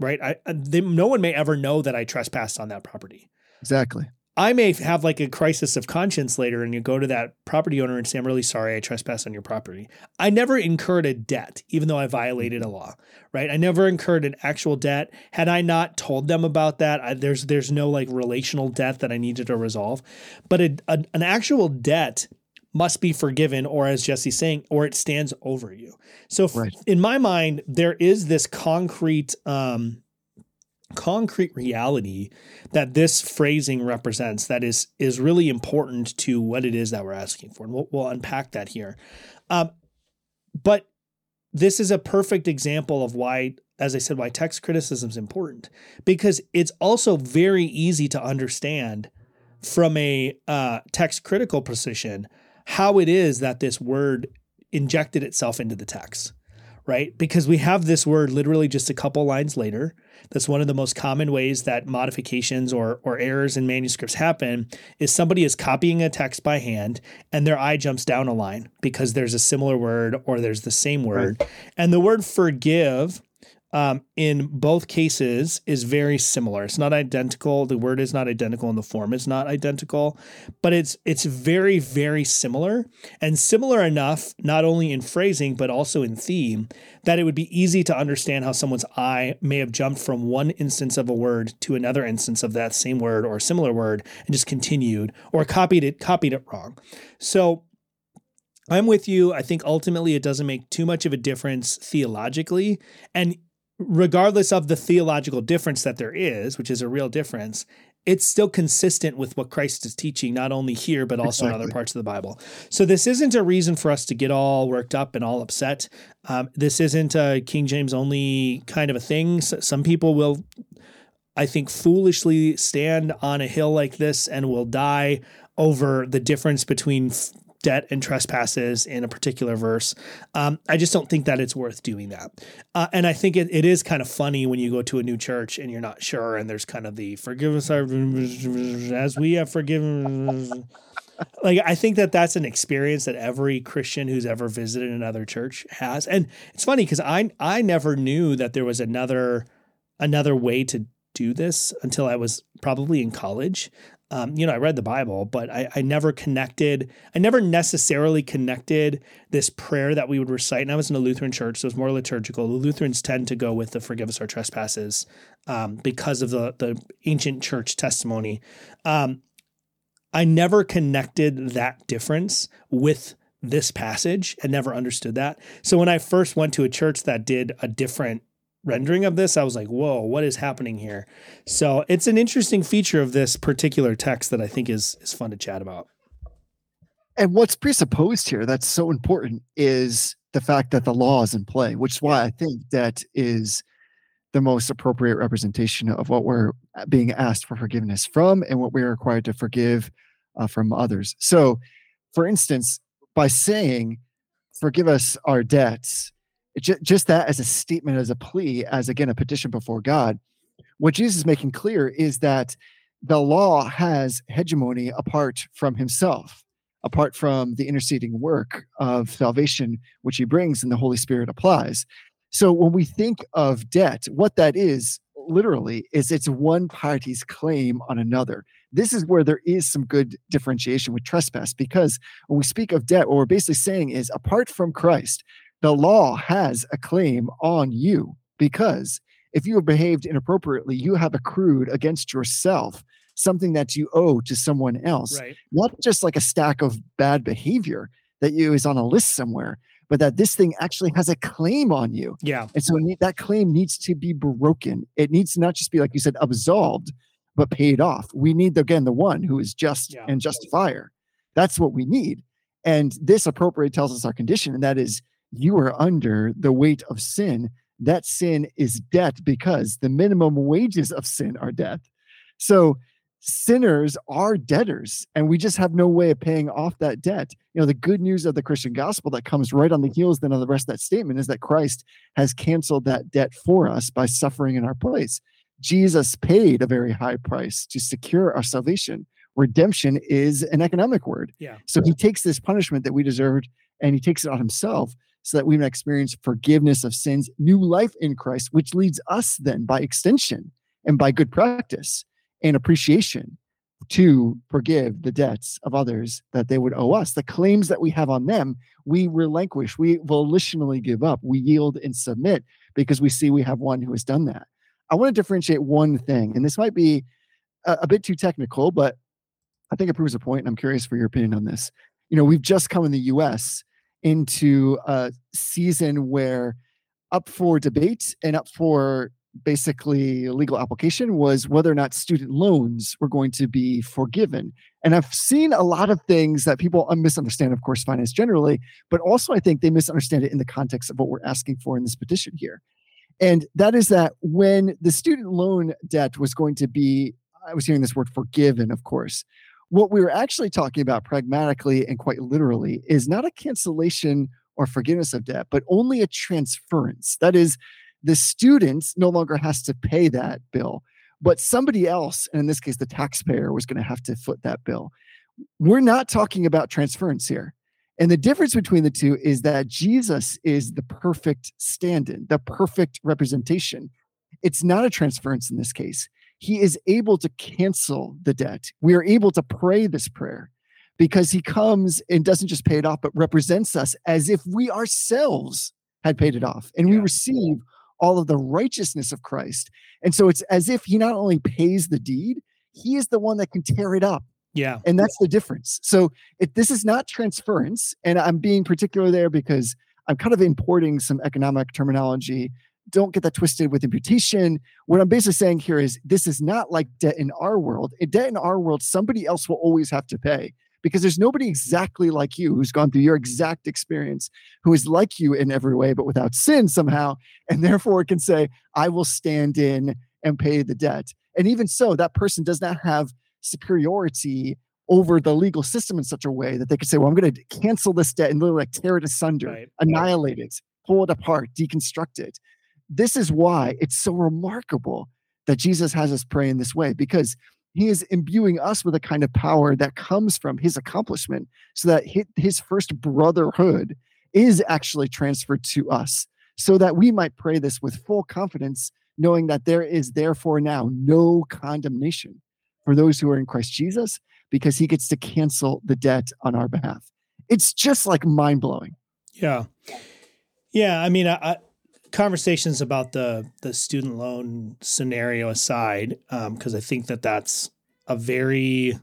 right? I, I- they, no one may ever know that I trespassed on that property.
Exactly.
I may have like a crisis of conscience later and you go to that property owner and say, I'm really sorry I trespassed on your property. I never incurred a debt, even though I violated a law, right? I never incurred an actual debt. Had I not told them about that, I, there's there's no like relational debt that I needed to resolve. But a, a- an actual debt must be forgiven, or as Jesse's saying, or it stands over you. So f-
Right.
in my mind, there is this concrete um concrete reality that this phrasing represents that is is really important to what it is that we're asking for. And we'll, we'll unpack that here. Um, but this is a perfect example of why as i said why text criticism is important because it's also very easy to understand from a uh, text critical position how it is that this word injected itself into the text right? Because we have this word literally just a couple lines later. That's one of the most common ways that modifications or or errors in manuscripts happen is somebody is copying a text by hand and their eye jumps down a line because there's a similar word or there's the same word. And the word forgive um, in both cases is very similar. It's not identical. The word is not identical, and the form is not identical, but it's it's very very similar and similar enough not only in phrasing but also in theme that it would be easy to understand how someone's eye may have jumped from one instance of a word to another instance of that same word or similar word and just continued or copied it copied it wrong. So I'm with you. I think ultimately it doesn't make too much of a difference theologically. And regardless of the theological difference that there is, which is a real difference, it's still consistent with what Christ is teaching, not only here, but also exactly. in other parts of the Bible. So this isn't a reason for us to get all worked up and all upset. Um, this isn't a King James only kind of a thing. So some people will, I think, foolishly stand on a hill like this and will die over the difference between debt and trespasses in a particular verse. Um, I just don't think that it's worth doing that. Uh, and I think it, it is kind of funny when you go to a new church and you're not sure, and there's kind of the forgive us our, as we have forgiven. like I think that that's an experience that every Christian who's ever visited another church has. And it's funny because I I never knew that there was another another way to do this until I was probably in college um, you know, I read the Bible, but I, I, never connected, I never necessarily connected this prayer that we would recite. And I was in a Lutheran church, so it was more liturgical. The Lutherans tend to go with the forgive us our trespasses um, because of the, the ancient church testimony. Um, I never connected that difference with this passage and never understood that. So when I first went to a church that did a different rendering of this, I was like, whoa, what is happening here? So it's an interesting feature of this particular text that I think is is fun to chat about.
And what's presupposed here that's so important is the fact that the law is in play, which is why I think that is the most appropriate representation of what we're being asked for forgiveness from and what we're required to forgive uh, from others. So, for instance, by saying, forgive us our debts, just that as a statement, as a plea, as again a petition before God, what Jesus is making clear is that the law has hegemony apart from himself, apart from the interceding work of salvation which he brings and the Holy Spirit applies. So when we think of debt, what that is literally is it's one party's claim on another. This is where there is some good differentiation with trespass because when we speak of debt, what we're basically saying is apart from Christ, the law has a claim on you because if you have behaved inappropriately, you have accrued against yourself something that you owe to someone else.
Right.
Not just like a stack of bad behavior that you is on a list somewhere, but that this thing actually has a claim on you.
Yeah.
And so that claim needs to be broken. It needs to not just be, like you said, absolved, but paid off. We need, again, the one who is just yeah. and justifier. That's what we need. And this appropriate tells us our condition, and that is you are under the weight of sin. That sin is debt because the minimum wages of sin are death. So sinners are debtors, and we just have no way of paying off that debt. You know, the good news of the Christian gospel that comes right on the heels then of the rest of that statement is that Christ has canceled that debt for us by suffering in our place. Jesus paid a very high price to secure our salvation. Redemption is an economic word.
Yeah.
So he takes this punishment that we deserved and he takes it on himself so that we may experience forgiveness of sins, new life in Christ, which leads us then by extension and by good practice and appreciation to forgive the debts of others that they would owe us. The claims that we have on them, we relinquish, we volitionally give up, we yield and submit because we see we have one who has done that. I want to differentiate one thing, and this might be a, a bit too technical, but I think it proves a point, and I'm curious for your opinion on this. You know, we've just come in the US into a season where up for debate and up for basically legal application was whether or not student loans were going to be forgiven. And I've seen a lot of things that people misunderstand, of course, finance generally, but also I think they misunderstand it in the context of what we're asking for in this petition here. And that is that when the student loan debt was going to be, I was hearing this word forgiven, of course, what we were actually talking about pragmatically and quite literally is not a cancellation or forgiveness of debt, but only a transference. That is, the student no longer has to pay that bill, but somebody else, and in this case, the taxpayer, was going to have to foot that bill. We're not talking about transference here. And the difference between the two is that Jesus is the perfect stand in, the perfect representation. It's not a transference in this case. He is able to cancel the debt. We are able to pray this prayer because he comes and doesn't just pay it off, but represents us as if we ourselves had paid it off and we
Yeah.
receive all of the righteousness of Christ. And so it's as if he not only pays the deed, he is the one that can tear it up
Yeah.
and that's the difference so if this is not transference and i'm being particular there because i'm kind of importing some economic terminology don't get that twisted with imputation what i'm basically saying here is this is not like debt in our world in debt in our world somebody else will always have to pay because there's nobody exactly like you who's gone through your exact experience who is like you in every way but without sin somehow and therefore can say i will stand in and pay the debt and even so that person does not have superiority over the legal system in such a way that they could say, well, I'm going to cancel this debt and literally like tear it asunder,
Right.
annihilate it, pull it apart, deconstruct it. This is why it's so remarkable that Jesus has us pray in this way because he is imbuing us with a kind of power that comes from his accomplishment so that his first brotherhood is actually transferred to us so that we might pray this with full confidence knowing that there is therefore now no condemnation for those who are in Christ Jesus because he gets to cancel the debt on our behalf. It's just like mind blowing.
Yeah. Yeah. I mean, I, I, conversations about the the student loan scenario aside, because I think that that's a very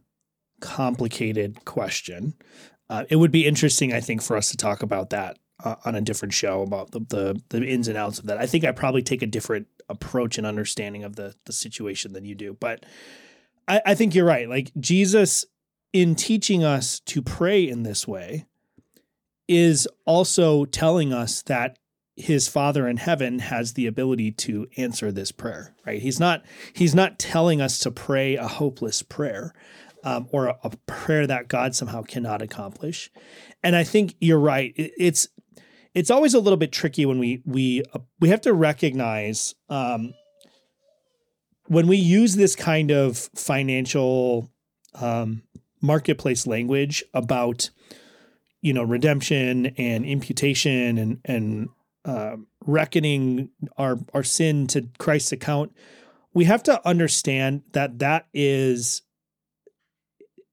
complicated question. Uh, it would be interesting, I think, for us to talk about that uh, on a different show about the, the the ins and outs of that. I think I probably take a different approach and understanding of the the situation than you do, but I, I think you're right. Like Jesus, in teaching us to pray in this way, is also telling us that his father in heaven has the ability to answer this prayer right? He's not he's not telling us to pray a hopeless prayer um, or a, a prayer that god somehow cannot accomplish. And i think you're right. It- it's it's always a little bit tricky when we we uh, we have to recognize um, when we use this kind of financial um, marketplace language about you know redemption and imputation and and uh, reckoning our our sin to Christ's account, we have to understand that that is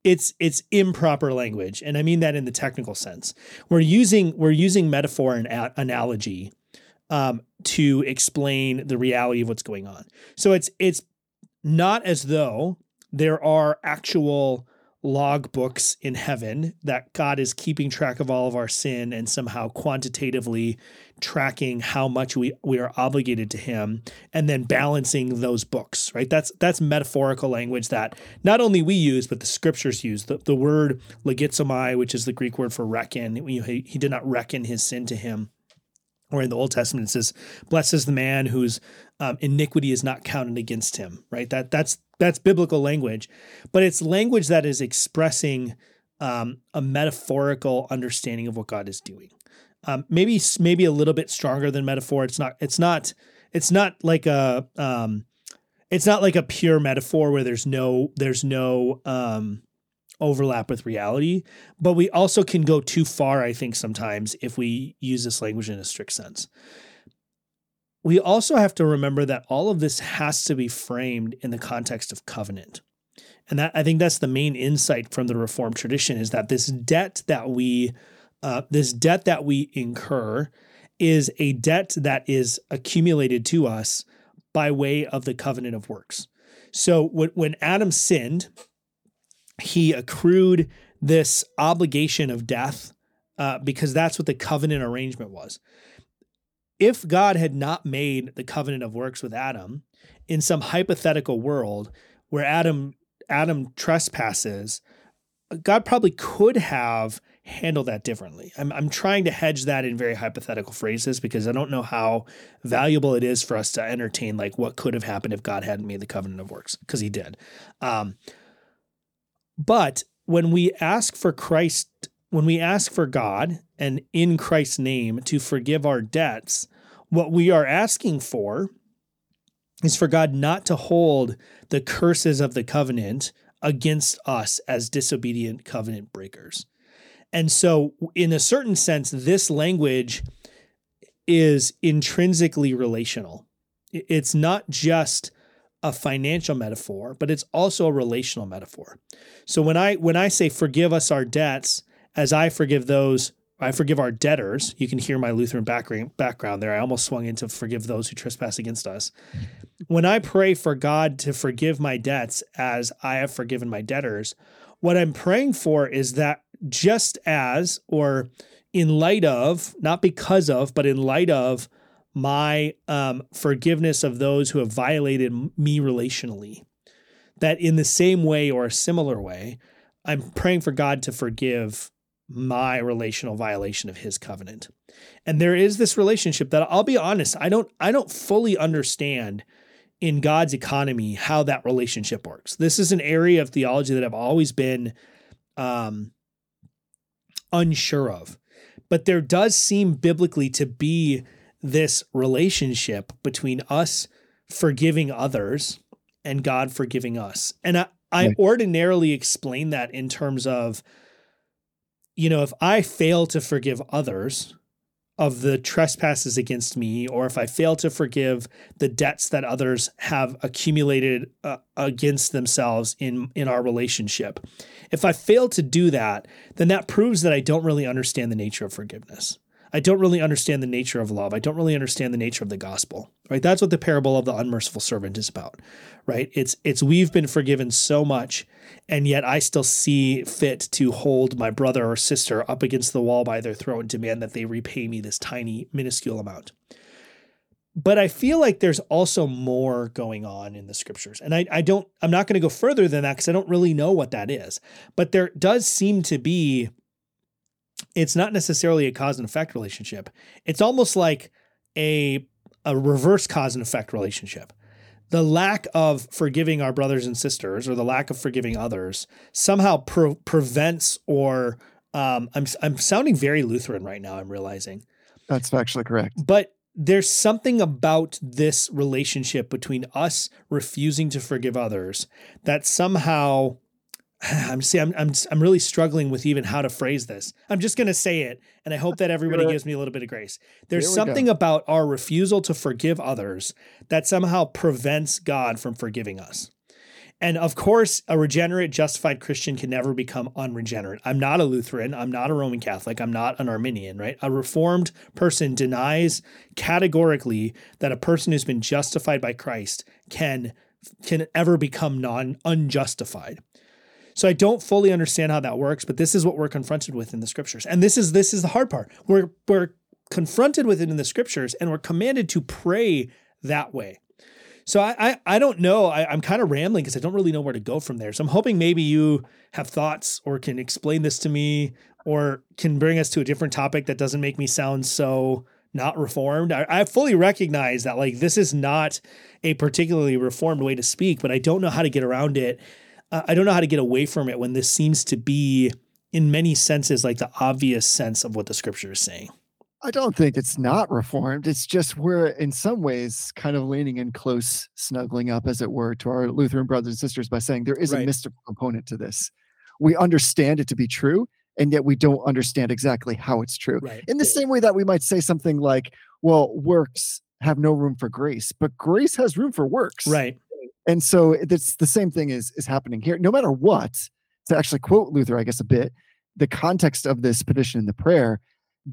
it's it's improper language, and I mean that in the technical sense. We're using we're using metaphor and a- analogy um, to explain the reality of what's going on. So it's it's not as though there are actual log books in heaven that God is keeping track of all of our sin and somehow quantitatively tracking how much we, we are obligated to him and then balancing those books, right? That's that's metaphorical language that not only we use, but the scriptures use. The, the word logizomai, which is the Greek word for reckon, he, he did not reckon his sin to him. Or in the Old Testament, it says, "Blessed is the man whose um, iniquity is not counted against him." Right? That that's that's biblical language, but it's language that is expressing um, a metaphorical understanding of what God is doing. Um, maybe maybe a little bit stronger than metaphor. It's not. It's not. It's not like a. Um, it's not like a pure metaphor where there's no there's no um, overlap with reality. But we also can go too far. I think sometimes if we use this language in a strict sense. We also have to remember that all of this has to be framed in the context of covenant. And that I think that's the main insight from the Reformed tradition is that this debt that we uh, this debt that we incur is a debt that is accumulated to us by way of the covenant of works. So when, Adam sinned, he accrued this obligation of death uh, because that's what the covenant arrangement was. If God had not made the covenant of works with Adam in some hypothetical world where Adam Adam trespasses, God probably could have handled that differently. I'm, I'm trying to hedge that in very hypothetical phrases because I don't know how valuable it is for us to entertain like what could have happened if God hadn't made the covenant of works because he did. Um, but when we ask for Christ, when we ask for God and in Christ's name to forgive our debts, what we are asking for is for God not to hold the curses of the covenant against us as disobedient covenant breakers. And so, in a certain sense, this language is intrinsically relational. It's not just a financial metaphor, but it's also a relational metaphor. So when I when I say forgive us our debts as I forgive those I forgive our debtors, you can hear my Lutheran background there. I almost swung into forgive those who trespass against us. When I pray for God to forgive my debts as I have forgiven my debtors, what I'm praying for is that just as or in light of, not because of, but in light of my um, forgiveness of those who have violated me relationally, that in the same way or a similar way, I'm praying for God to forgive my relational violation of his covenant. And there is this relationship that I'll be honest, I don't I don't fully understand in God's economy how that relationship works. This is an area of theology that I've always been um, unsure of. But there does seem biblically to be this relationship between us forgiving others and God forgiving us. And I, I
Right.
ordinarily explain that in terms of, you know, if I fail to forgive others of the trespasses against me, or if I fail to forgive the debts that others have accumulated uh, against themselves in in our relationship, if I fail to do that, then that proves that I don't really understand the nature of forgiveness. I don't really understand the nature of love. I don't really understand the nature of the gospel. Right? That's what the parable of the unmerciful servant is about. Right? It's it's we've been forgiven so much and yet I still see fit to hold my brother or sister up against the wall by their throat and demand that they repay me this tiny minuscule amount. But I feel like there's also more going on in the scriptures. And I, I don't, I'm not going to go further than that because I don't really know what that is. But there does seem to be, it's not necessarily a cause and effect relationship. It's almost like a, a reverse cause and effect relationship. The lack of forgiving our brothers and sisters or the lack of forgiving others somehow pre- prevents or um, I'm, I'm sounding very Lutheran right now, I'm realizing
That's actually correct.
but there's something about this relationship between us refusing to forgive others that somehow I'm see I'm I'm I'm really struggling with even how to phrase this. I'm just going to say it and I hope that everybody gives me a little bit of grace. There's something about our refusal to forgive others that somehow prevents God from forgiving us. And of course, a regenerate, justified Christian can never become unregenerate. I'm not a Lutheran. I'm not a Roman Catholic. I'm not an Arminian, right? A reformed person denies categorically that a person who's been justified by Christ can can ever become non unjustified. So I don't fully understand how that works, but this is what we're confronted with in the scriptures. And this is this is the hard part. We're we're confronted with it in the scriptures and we're commanded to pray that way. So I I, I don't know. I, I'm kind of rambling because I don't really know where to go from there. So I'm hoping maybe you have thoughts or can explain this to me or can bring us to a different topic that doesn't make me sound so not reformed. I, I fully recognize that like this is not a particularly reformed way to speak, but I don't know how to get around it. Uh, I don't know how to get away from it when this seems to be in many senses like the obvious sense of what the scripture is saying.
I don't think it's not reformed. It's just we're in some ways kind of leaning in close, snuggling up, as it were, to our Lutheran brothers and sisters by saying there is
Right.
a mystical component to this. We understand it to be true, and yet we don't understand exactly how it's true.
Right.
In the same way that we might say something like, well, works have no room for grace, but grace has room for works.
Right.
And so it's the same thing is is happening here. No matter what, to actually quote Luther, I guess a bit, the context of this petition and the prayer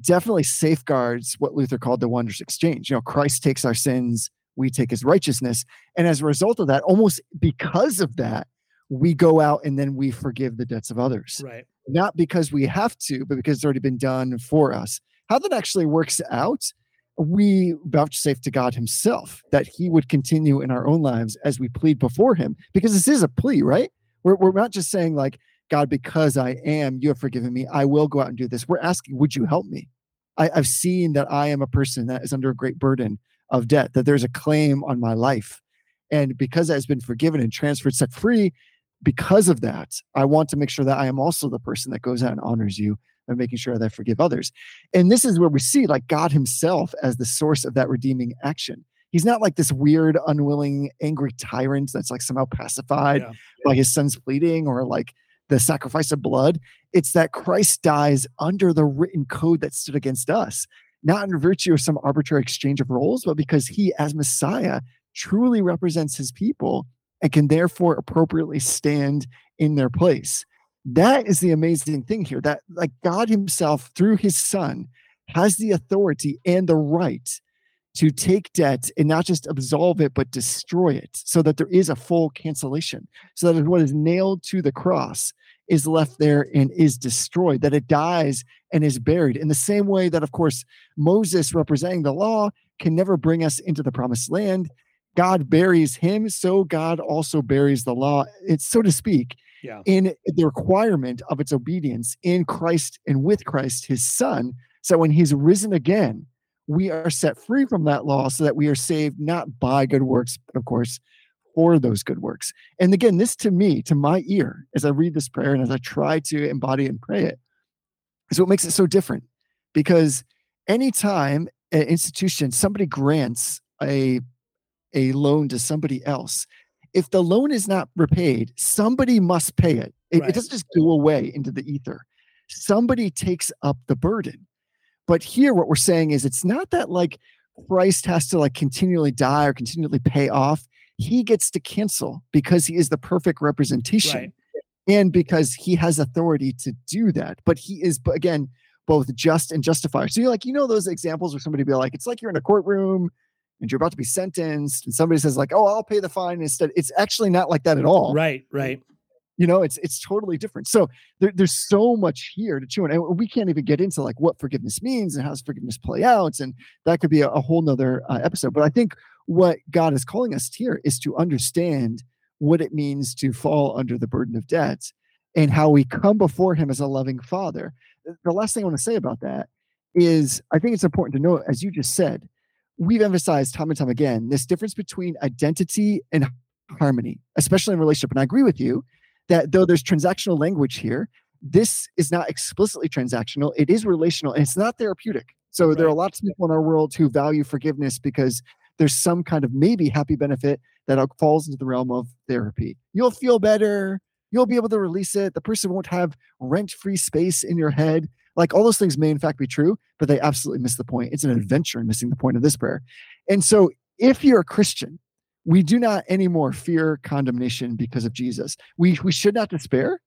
definitely safeguards what Luther called the wondrous exchange. You know, Christ takes our sins, we take his righteousness. And as a result of that, almost because of that, we go out and then we forgive the debts of others.
Right.
Not because we have to, but because it's already been done for us. How that actually works out, we vouchsafe to God Himself that He would continue in our own lives as we plead before Him, because this is a plea, right? We're, we're not just saying, like, God, because I am, you have forgiven me, I will go out and do this. We're asking, would you help me? I, I've seen that I am a person that is under a great burden of debt, that there's a claim on my life. And because that has been forgiven and transferred, set free, because of that, I want to make sure that I am also the person that goes out and honors you and making sure that I forgive others. And this is where we see like God Himself as the source of that redeeming action. He's not like this weird, unwilling, angry tyrant that's like somehow pacified
Yeah.
by his son's pleading or like the sacrifice of blood. It's that Christ dies under the written code that stood against us, not in virtue of some arbitrary exchange of roles, but because he, as Messiah, truly represents his people and can therefore appropriately stand in their place. That is the amazing thing here that, like, God Himself, through His Son, has the authority and the right to take debt and not just absolve it, but destroy it so that there is a full cancellation, so that what is nailed to the cross is left there and is destroyed, that it dies and is buried. In the same way that, of course, Moses representing the law can never bring us into the promised land. God buries him, so God also buries the law. It's so to speak,
Yeah.
in the requirement of its obedience in Christ and with Christ, his son. So when he's risen again, we are set free from that law so that we are saved not by good works, but of course, for those good works. And again, this to me, to my ear, as I read this prayer and as I try to embody and pray it, is what makes it so different. Because anytime an institution, somebody grants a a loan to somebody else, if the loan is not repaid, somebody must pay it. It,
Right.
it doesn't just go away into the ether. Somebody takes up the burden. But here, what we're saying is it's not that like Christ has to like continually die or continually pay off. He gets to cancel because he is the perfect representation
Right.
and because he has authority to do that. But he is, again, both just and justifier. So you're like, you know, those examples where somebody be like, it's like you're in a courtroom and you're about to be sentenced, and somebody says, like, oh, I'll pay the fine instead. It's actually not like that at all.
Right. Right.
You know, it's it's totally different. So there, there's so much here to chew on. And we can't even get into like what forgiveness means and how does forgiveness play out. And that could be a, a whole nother uh, episode. But I think what God is calling us here is to understand what it means to fall under the burden of debt and how we come before him as a loving father. The- last thing I want to say about that is I think it's important to note, as you just said, we've emphasized time and time again this difference between identity and harmony, especially in relationship. And I agree with you that though there's transactional language here, this is not explicitly transactional. It is relational and it's not therapeutic. So there are
Right.
lots of people in our world who value forgiveness because there's some kind of maybe happy benefit that falls into the realm of therapy. You'll feel better. You'll be able to release it. The person won't have rent free space in your head. Like all those things may in fact be true, but they absolutely miss the point. It's an mm-hmm. adventure in missing the point of this prayer. And so if you're a Christian, we do not anymore fear condemnation because of Jesus. We we should not despair.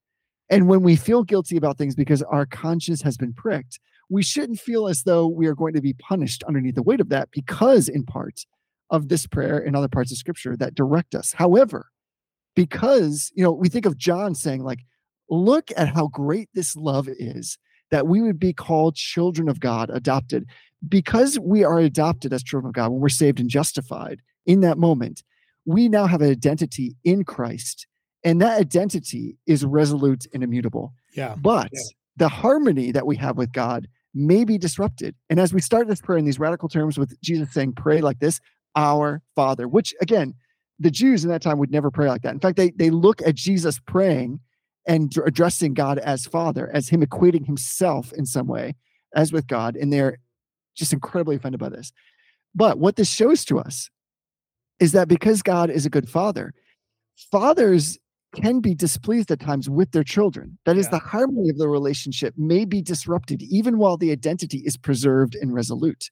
And when we feel guilty about things because our conscience has been pricked, we shouldn't feel as though we are going to be punished underneath the weight of that because in part of this prayer and other parts of scripture that direct us. However, because you know, we think of John saying like look at how great this love is that we would be called children of God, adopted. Because we are adopted as children of God, when we're saved and justified in that moment, we now have an identity in Christ. And that identity is resolute and immutable.
Yeah.
But
Yeah.
the harmony that we have with God may be disrupted. And as we start this prayer in these radical terms with Jesus saying, pray like this, our Father, which again, the Jews in that time would never pray like that. In fact, they, they look at Jesus praying and dr- addressing God as Father, as Him equating Himself in some way as with God. And they're just incredibly offended by this. But what this shows to us is that because God is a good Father, fathers can be displeased at times with their children. That is,
Yeah.
the harmony of the relationship may be disrupted even while the identity is preserved and resolute.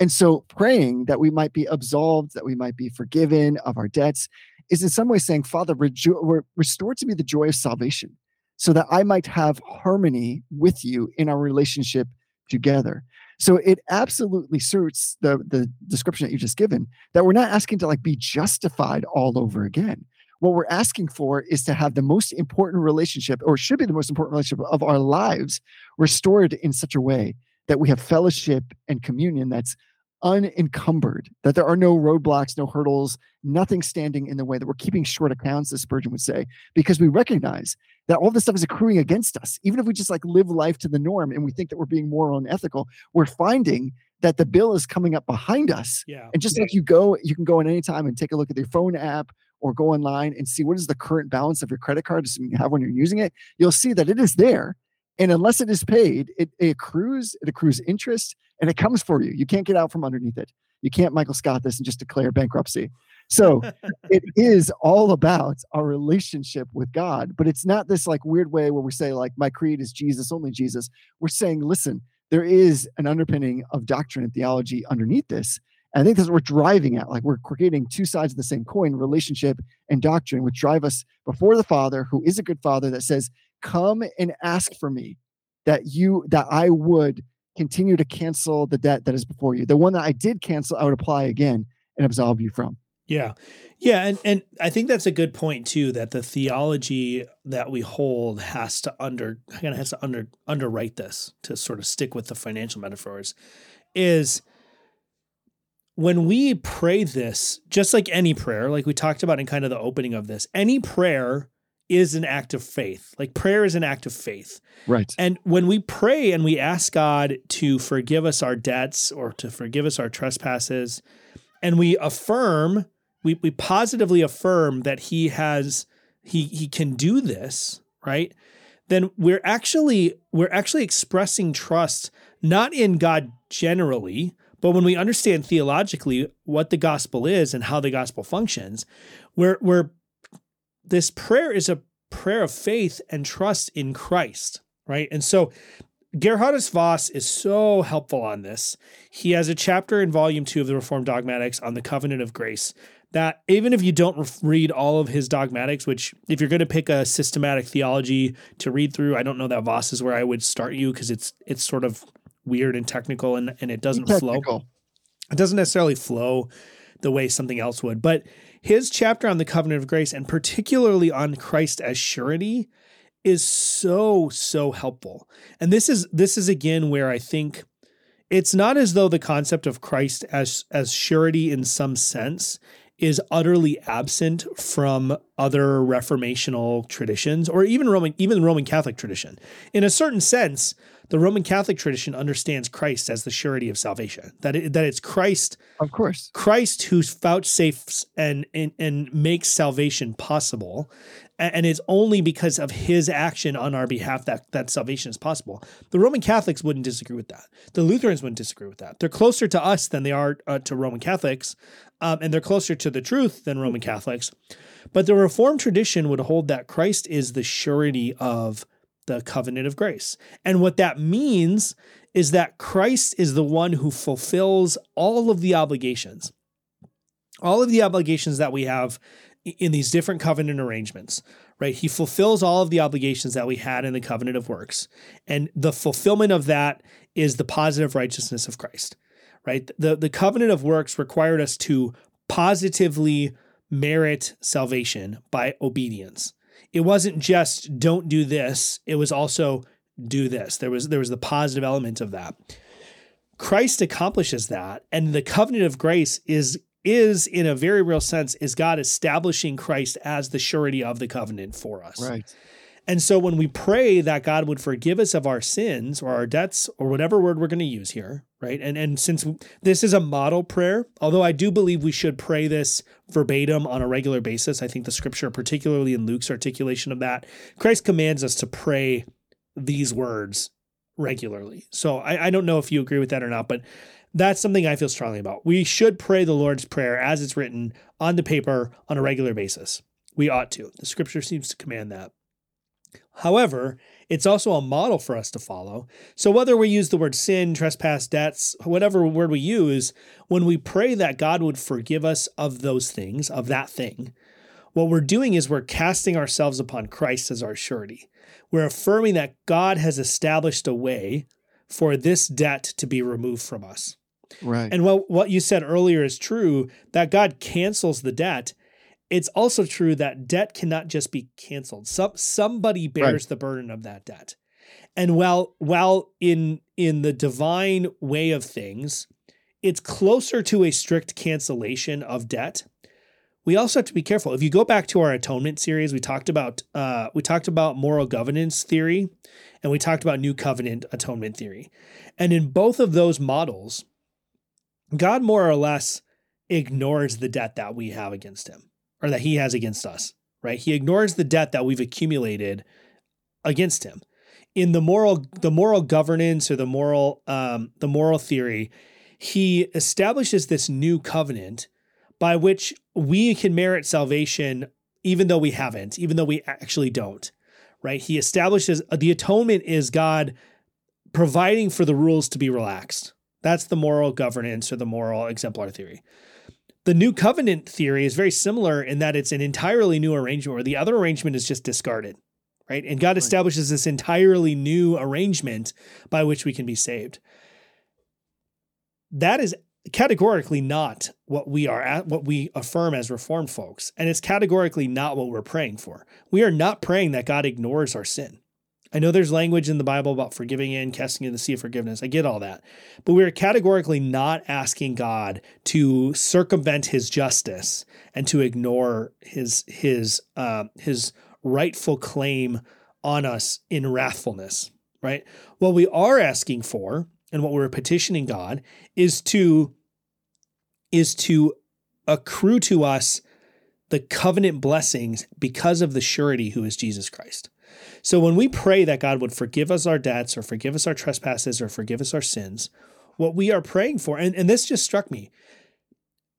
And so, praying that we might be absolved, that we might be forgiven of our debts, is in some way saying, Father, rejo- re- restore to me the joy of salvation so that I might have harmony with you in our relationship together. So it absolutely suits the the description that you just given that we're not asking to like be justified all over again. What we're asking for is to have the most important relationship, or should be the most important relationship of our lives, restored in such a way that we have fellowship and communion that's unencumbered, that there are no roadblocks, no hurdles, nothing standing in the way, that we're keeping short accounts, as Spurgeon would say, because we recognize that all this stuff is accruing against us. Even if we just like live life to the norm and we think that we're being moral and ethical, we're finding that the bill is coming up behind us.
Yeah.
And just like you go, you can go in any time and take a look at your phone app or go online and see what is the current balance of your credit card, assuming you have when you're using it. You'll see that it is there. And unless it is paid, it, it accrues, it accrues interest, and it comes for you. You can't get out from underneath it. You can't Michael Scott this and just declare bankruptcy. So it is all about our relationship with God, but it's not this like weird way where we say like my creed is Jesus, only Jesus. We're saying, listen, there is an underpinning of doctrine and theology underneath this. And I think that's what we're driving at. Like we're creating two sides of the same coin, relationship and doctrine, which drive us before the Father, who is a good Father, that says, "Come and ask for me, that you that I would continue to cancel the debt that is before you. The one that I did cancel, I would apply again and absolve you from."
Yeah. Yeah, and and I think that's a good point too that the theology that we hold has to under kind of has to under underwrite this to sort of stick with the financial metaphors is when we pray this, just like any prayer, like we talked about in kind of the opening of this, any prayer is an act of faith. Like prayer is an act of faith.
Right.
And when we pray and we ask God to forgive us our debts or to forgive us our trespasses, and we affirm, we, we positively affirm that He has, He He can do this, right? Then we're actually we're actually expressing trust not in God generally, but when we understand theologically what the gospel is and how the gospel functions, we're, we're this prayer is a prayer of faith and trust in Christ, right? And so Geerhardus Vos is so helpful on this. He has a chapter in volume two of the Reformed Dogmatics on the covenant of grace that even if you don't read all of his dogmatics, which if you're going to pick a systematic theology to read through, I don't know that Vos is where I would start you because it's it's sort of weird and technical and, and it doesn't
Technical.
flow. It doesn't necessarily flow the way something else would. But his chapter on the covenant of grace and particularly on Christ as surety is so so helpful. And this is this is again where I think it's not as though the concept of Christ as as surety in some sense is utterly absent from other reformational traditions or even Roman even Roman Catholic tradition. In a certain sense, the Roman Catholic tradition understands Christ as the surety of salvation. That it, that it's Christ
Of course.
Christ who vouchsafes and, and and makes salvation possible, and it's only because of His action on our behalf that that salvation is possible. The Roman Catholics wouldn't disagree with that. The Lutherans wouldn't disagree with that. They're closer to us than they are uh, to Roman Catholics, um, and they're closer to the truth than Roman Catholics. But the Reformed tradition would hold that Christ is the surety of the covenant of grace. And what that means is that Christ is the one who fulfills all of the obligations, all of the obligations that we have in these different covenant arrangements, right? He fulfills all of the obligations that we had in the covenant of works. And the fulfillment of that is the positive righteousness of Christ, right? The, the covenant of works required us to positively merit salvation by obedience it wasn't just don't do this it was also do this. There was there was the positive element of that. Christ accomplishes that and the covenant of grace is is in a very real sense is god establishing christ as the surety of the covenant for us.
Right.
And so when we pray that God would forgive us of our sins or our debts or whatever word we're going to use here, right? And and since this is a model prayer, although I do believe we should pray this verbatim on a regular basis, I think the scripture, particularly in Luke's articulation of that, Christ commands us to pray these words regularly. So I, I don't know if you agree with that or not, but that's something I feel strongly about. We should pray the Lord's Prayer as it's written on the paper on a regular basis. We ought to. The scripture seems to command that. However, it's also a model for us to follow. So, whether we use the word sin, trespass, debts, whatever word we use, when we pray that God would forgive us of those things, of that thing, what we're doing is we're casting ourselves upon Christ as our surety. We're affirming that God has established a way for this debt to be removed from us.
Right.
And what what you said earlier is true that God cancels the debt. It's also true that debt cannot just be canceled. Some somebody bears the burden of that debt. And while while in in the divine way of things, it's closer to a strict cancellation of debt. We also have to be careful. If you go back to our atonement series, we talked about uh, we talked about moral governance theory, and we talked about new covenant atonement theory. And in both of those models, God more or less ignores the debt that we have against him or that he has against us, right? He ignores the debt that we've accumulated against him. In the moral the moral governance or the moral um, the moral theory, he establishes this new covenant by which we can merit salvation even though we haven't, even though we actually don't, right? He establishes uh, the atonement is God providing for the rules to be relaxed. That's the moral governance or the moral exemplar theory. The new covenant theory is very similar in that it's an entirely new arrangement where the other arrangement is just discarded, right? And God establishes this entirely new arrangement by which we can be saved. That is categorically not what we are at what we affirm as reformed folks and it's categorically not what we're praying for we are not praying that god ignores our sin i know there's language in the bible about forgiving and casting in the sea of forgiveness. I get all that. But we're categorically not asking god to circumvent his justice and to ignore his his uh, his rightful claim on us in wrathfulness right? What we are asking for and what we're petitioning God is to is to accrue to us the covenant blessings because of the surety who is Jesus Christ. So when we pray that God would forgive us our debts or forgive us our trespasses or forgive us our sins, what we are praying for, and, and this just struck me,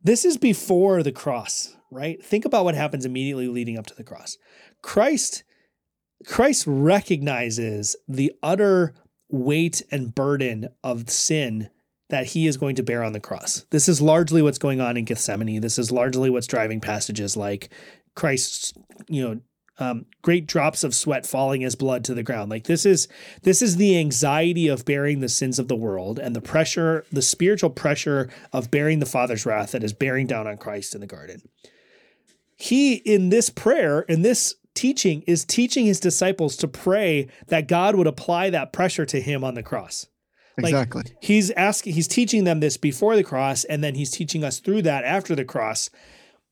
this is before the cross, right? Think about what happens immediately leading up to the cross. Christ, Christ recognizes the utter weight and burden of sin that he is going to bear on the cross. This is largely what's going on in Gethsemane. This is largely what's driving passages like Christ's, you know, um, great drops of sweat falling as blood to the ground. Like this is this is the anxiety of bearing the sins of the world and the pressure, the spiritual pressure of bearing the Father's wrath that is bearing down on Christ in the garden. He in this prayer, in this teaching, is teaching his disciples to pray that God would apply that pressure to him on the cross. Like,
Exactly.
He's asking, he's teaching them this before the cross, and then he's teaching us through that after the cross.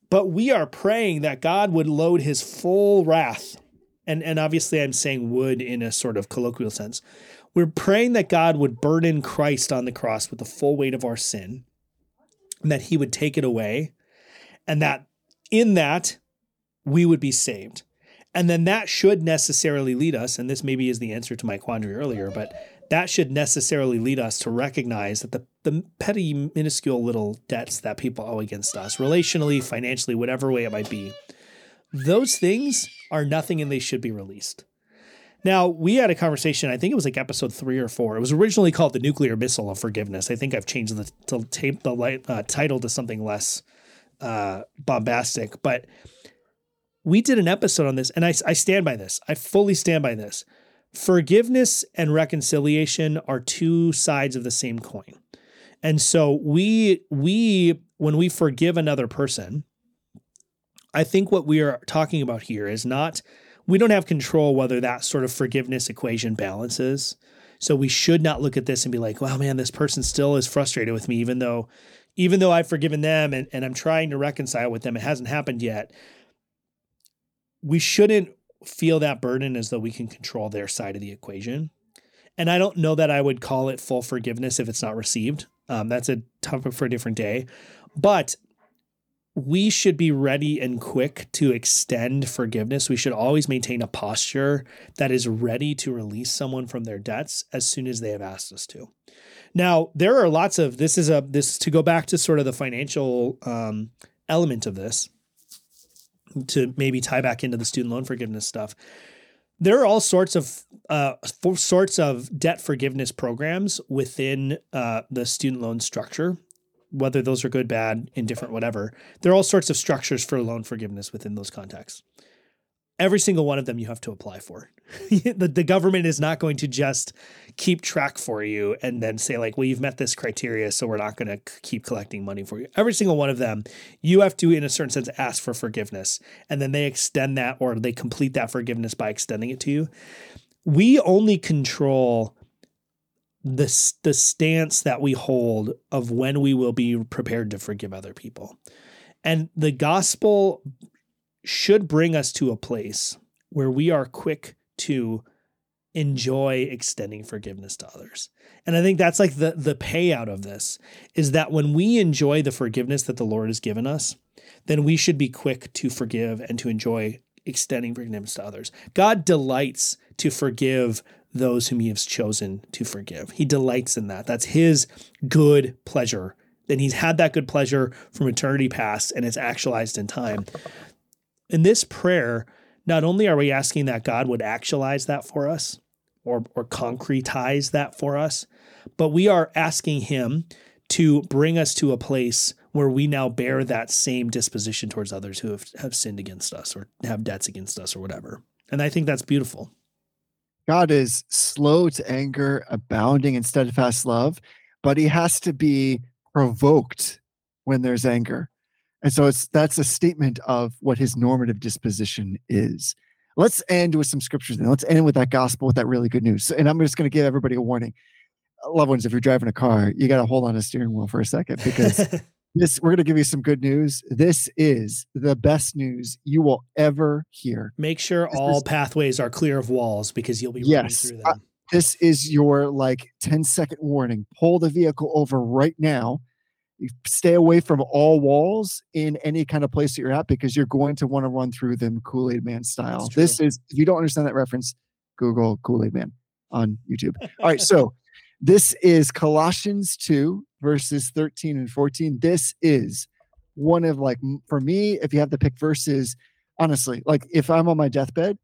But we are praying that God would load his full wrath. And, and obviously, I'm saying would in a sort of colloquial sense. We're praying that God would burden Christ on the cross with the full weight of our sin, and that he would take it away, and that in that we would be saved. And then that should necessarily lead us, and this maybe is the answer to my quandary earlier, but that should necessarily lead us to recognize that the, the petty, minuscule little debts that people owe against us, relationally, financially, whatever way it might be, those things are nothing and they should be released. Now, we had a conversation, I think it was like episode three or four. It was originally called The Nuclear Missile of Forgiveness. I think I've changed the, tape, the light, uh, title to something less uh, bombastic, but we did an episode on this and I, I stand by this. I fully stand by this forgiveness and reconciliation are two sides of the same coin. And so we we when we forgive another person, I think what we are talking about here is not we don't have control whether that sort of forgiveness equation balances. So we should not look at this and be like, wow, man, this person still is frustrated with me, even though even though I've forgiven them and, and I'm trying to reconcile with them, it hasn't happened yet. We shouldn't feel that burden as though we can control their side of the equation. And I don't know that I would call it full forgiveness if it's not received. Um, that's a topic for a different day. But we should be ready and quick to extend forgiveness. We should always maintain a posture that is ready to release someone from their debts as soon as they have asked us to. Now, there are lots of this is a this to go back to sort of the financial um, element of this to maybe tie back into the student loan forgiveness stuff. There are all sorts of uh, sorts of debt forgiveness programs within uh, the student loan structure, whether those are good, bad, indifferent, whatever. There are all sorts of structures for loan forgiveness within those contexts every single one of them you have to apply for. the, the government is not going to just keep track for you and then say like, well, you've met this criteria, so we're not going to keep collecting money for you. Every single one of them, you have to, in a certain sense, ask for forgiveness, and then they extend that or they complete that forgiveness by extending it to you. We only control the the stance that we hold of when we will be prepared to forgive other people. And the gospel should bring us to a place where we are quick to enjoy extending forgiveness to others. And I think that's like the the payout of this is that when we enjoy the forgiveness that the Lord has given us, then we should be quick to forgive and to enjoy extending forgiveness to others. God delights to forgive those whom he has chosen to forgive. He delights in that. That's his good pleasure And he's had that good pleasure from eternity past and it's actualized in time. In this prayer, not only are we asking that God would actualize that for us or, or concretize that for us, but we are asking him to bring us to a place where we now bear that same disposition towards others who have, have sinned against us or have debts against us or whatever. And I think that's beautiful.
God is slow to anger, abounding in steadfast love, but he has to be provoked when there's anger. And so it's that's a statement of what his normative disposition is. Let's end with some scriptures and let's end with that gospel with that really good news. And I'm just going to give everybody a warning. Loved ones, if you're driving a car, you got to hold on to a steering wheel for a second because this we're going to give you some good news. This is the best news you will ever hear.
Make sure all pathways are clear of walls because you'll be running
Yes,
through
uh,
them.
This is your like 10 second warning. Pull the vehicle over right now. Stay away from all walls in any kind of place that you're at because you're going to want to run through them Kool Aid Man style. This is, if you don't understand that reference, Google Kool Aid Man on YouTube. All right. So this is Colossians 2, verses 13 and 14. This is one of like, for me, if you have to pick verses, honestly, like if I'm on my deathbed,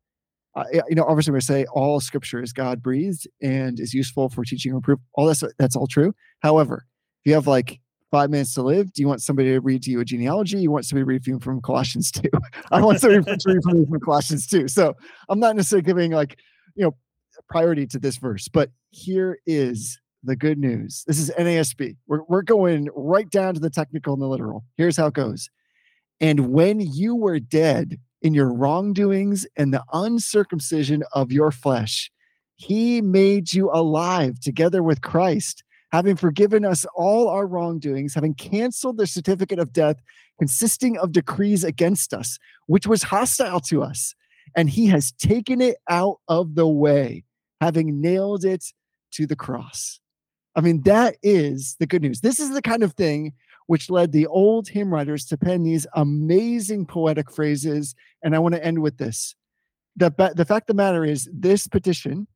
uh, you know, obviously we say all scripture is God breathed and is useful for teaching and reproof. All that's that's all true. However, if you have like five minutes to live, do you want somebody to read to you a genealogy? You want somebody to read to you from Colossians 2. I want somebody to read from, Colossians 2. So I'm not necessarily giving like, you know, priority to this verse, but here is the good news. This is NASB. We're, we're going right down to the technical and the literal. Here's how it goes. And when you were dead in your wrongdoings and the uncircumcision of your flesh, he made you alive together with Christ, having forgiven us all our wrongdoings, having canceled the certificate of death consisting of decrees against us, which was hostile to us. And he has taken it out of the way, having nailed it to the cross. I mean, that is the good news. This is the kind of thing which led the old hymn writers to pen these amazing poetic phrases. And I want to end with this. The, the fact of the matter is, this petition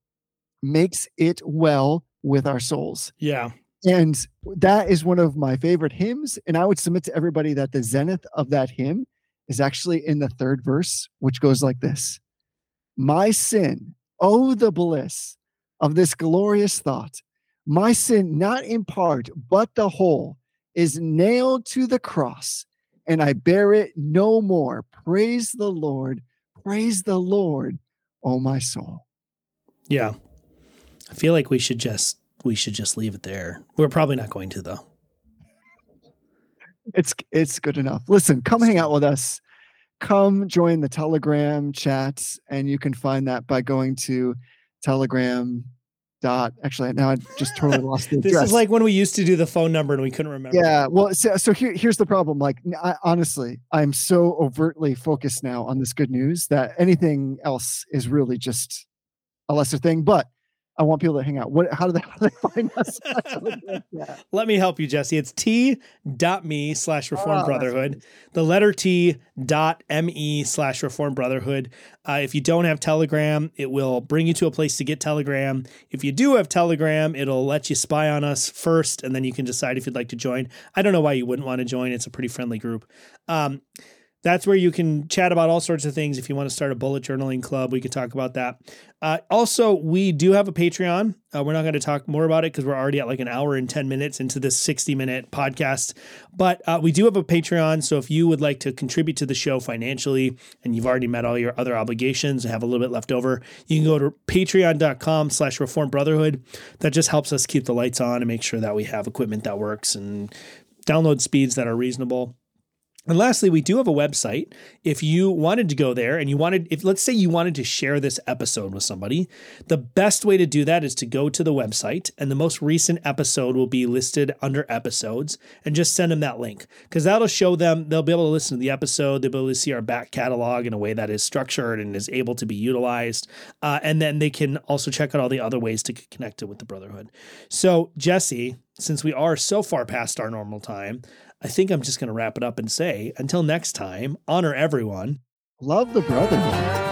makes it well with our souls.
Yeah.
And that is one of my favorite hymns. And I would submit to everybody that the zenith of that hymn is actually in the third verse, which goes like this My sin, oh, the bliss of this glorious thought. My sin, not in part, but the whole, is nailed to the cross, and I bear it no more. Praise the Lord. Praise the Lord, oh, my soul.
Yeah. I feel like we should just we should just leave it there. We're probably not going to though.
It's it's good enough. Listen, come hang out with us. Come join the Telegram chat, and you can find that by going to Telegram. Dot. Actually, now I just totally lost the
This
address.
is like when we used to do the phone number and we couldn't remember.
yeah. Well, so, so here, here's the problem. Like, I, honestly, I'm so overtly focused now on this good news that anything else is really just a lesser thing. But I want people to hang out. What? How do they, how do they find us?
Let me help you, Jesse. It's t.me slash reform
Oh,
brotherhood. The letter T dot me slash reformed brotherhood. Uh, if you don't have Telegram, it will bring you to a place to get Telegram. If you do have Telegram, it'll let you spy on us first, and then you can decide if you'd like to join. I don't know why you wouldn't want to join. It's a pretty friendly group. Um, that's where you can chat about all sorts of things. If you want to start a bullet journaling club, we could talk about that. Uh, also, we do have a Patreon. Uh, we're not going to talk more about it because we're already at like an hour and 10 minutes into this 60 minute podcast. But uh, we do have a Patreon. So if you would like to contribute to the show financially and you've already met all your other obligations and have a little bit left over, you can go to patreon.com slash reformed brotherhood. That just helps us keep the lights on and make sure that we have equipment that works and download speeds that are reasonable. And lastly, we do have a website. If you wanted to go there and you wanted, if let's say you wanted to share this episode with somebody, the best way to do that is to go to the website and the most recent episode will be listed under episodes and just send them that link because that'll show them, they'll be able to listen to the episode, they'll be able to see our back catalog in a way that is structured and is able to be utilized. Uh, and then they can also check out all the other ways to get connected with the Brotherhood. So, Jesse, since we are so far past our normal time, I think I'm just going to wrap it up and say until next time, honor everyone.
Love the brotherhood.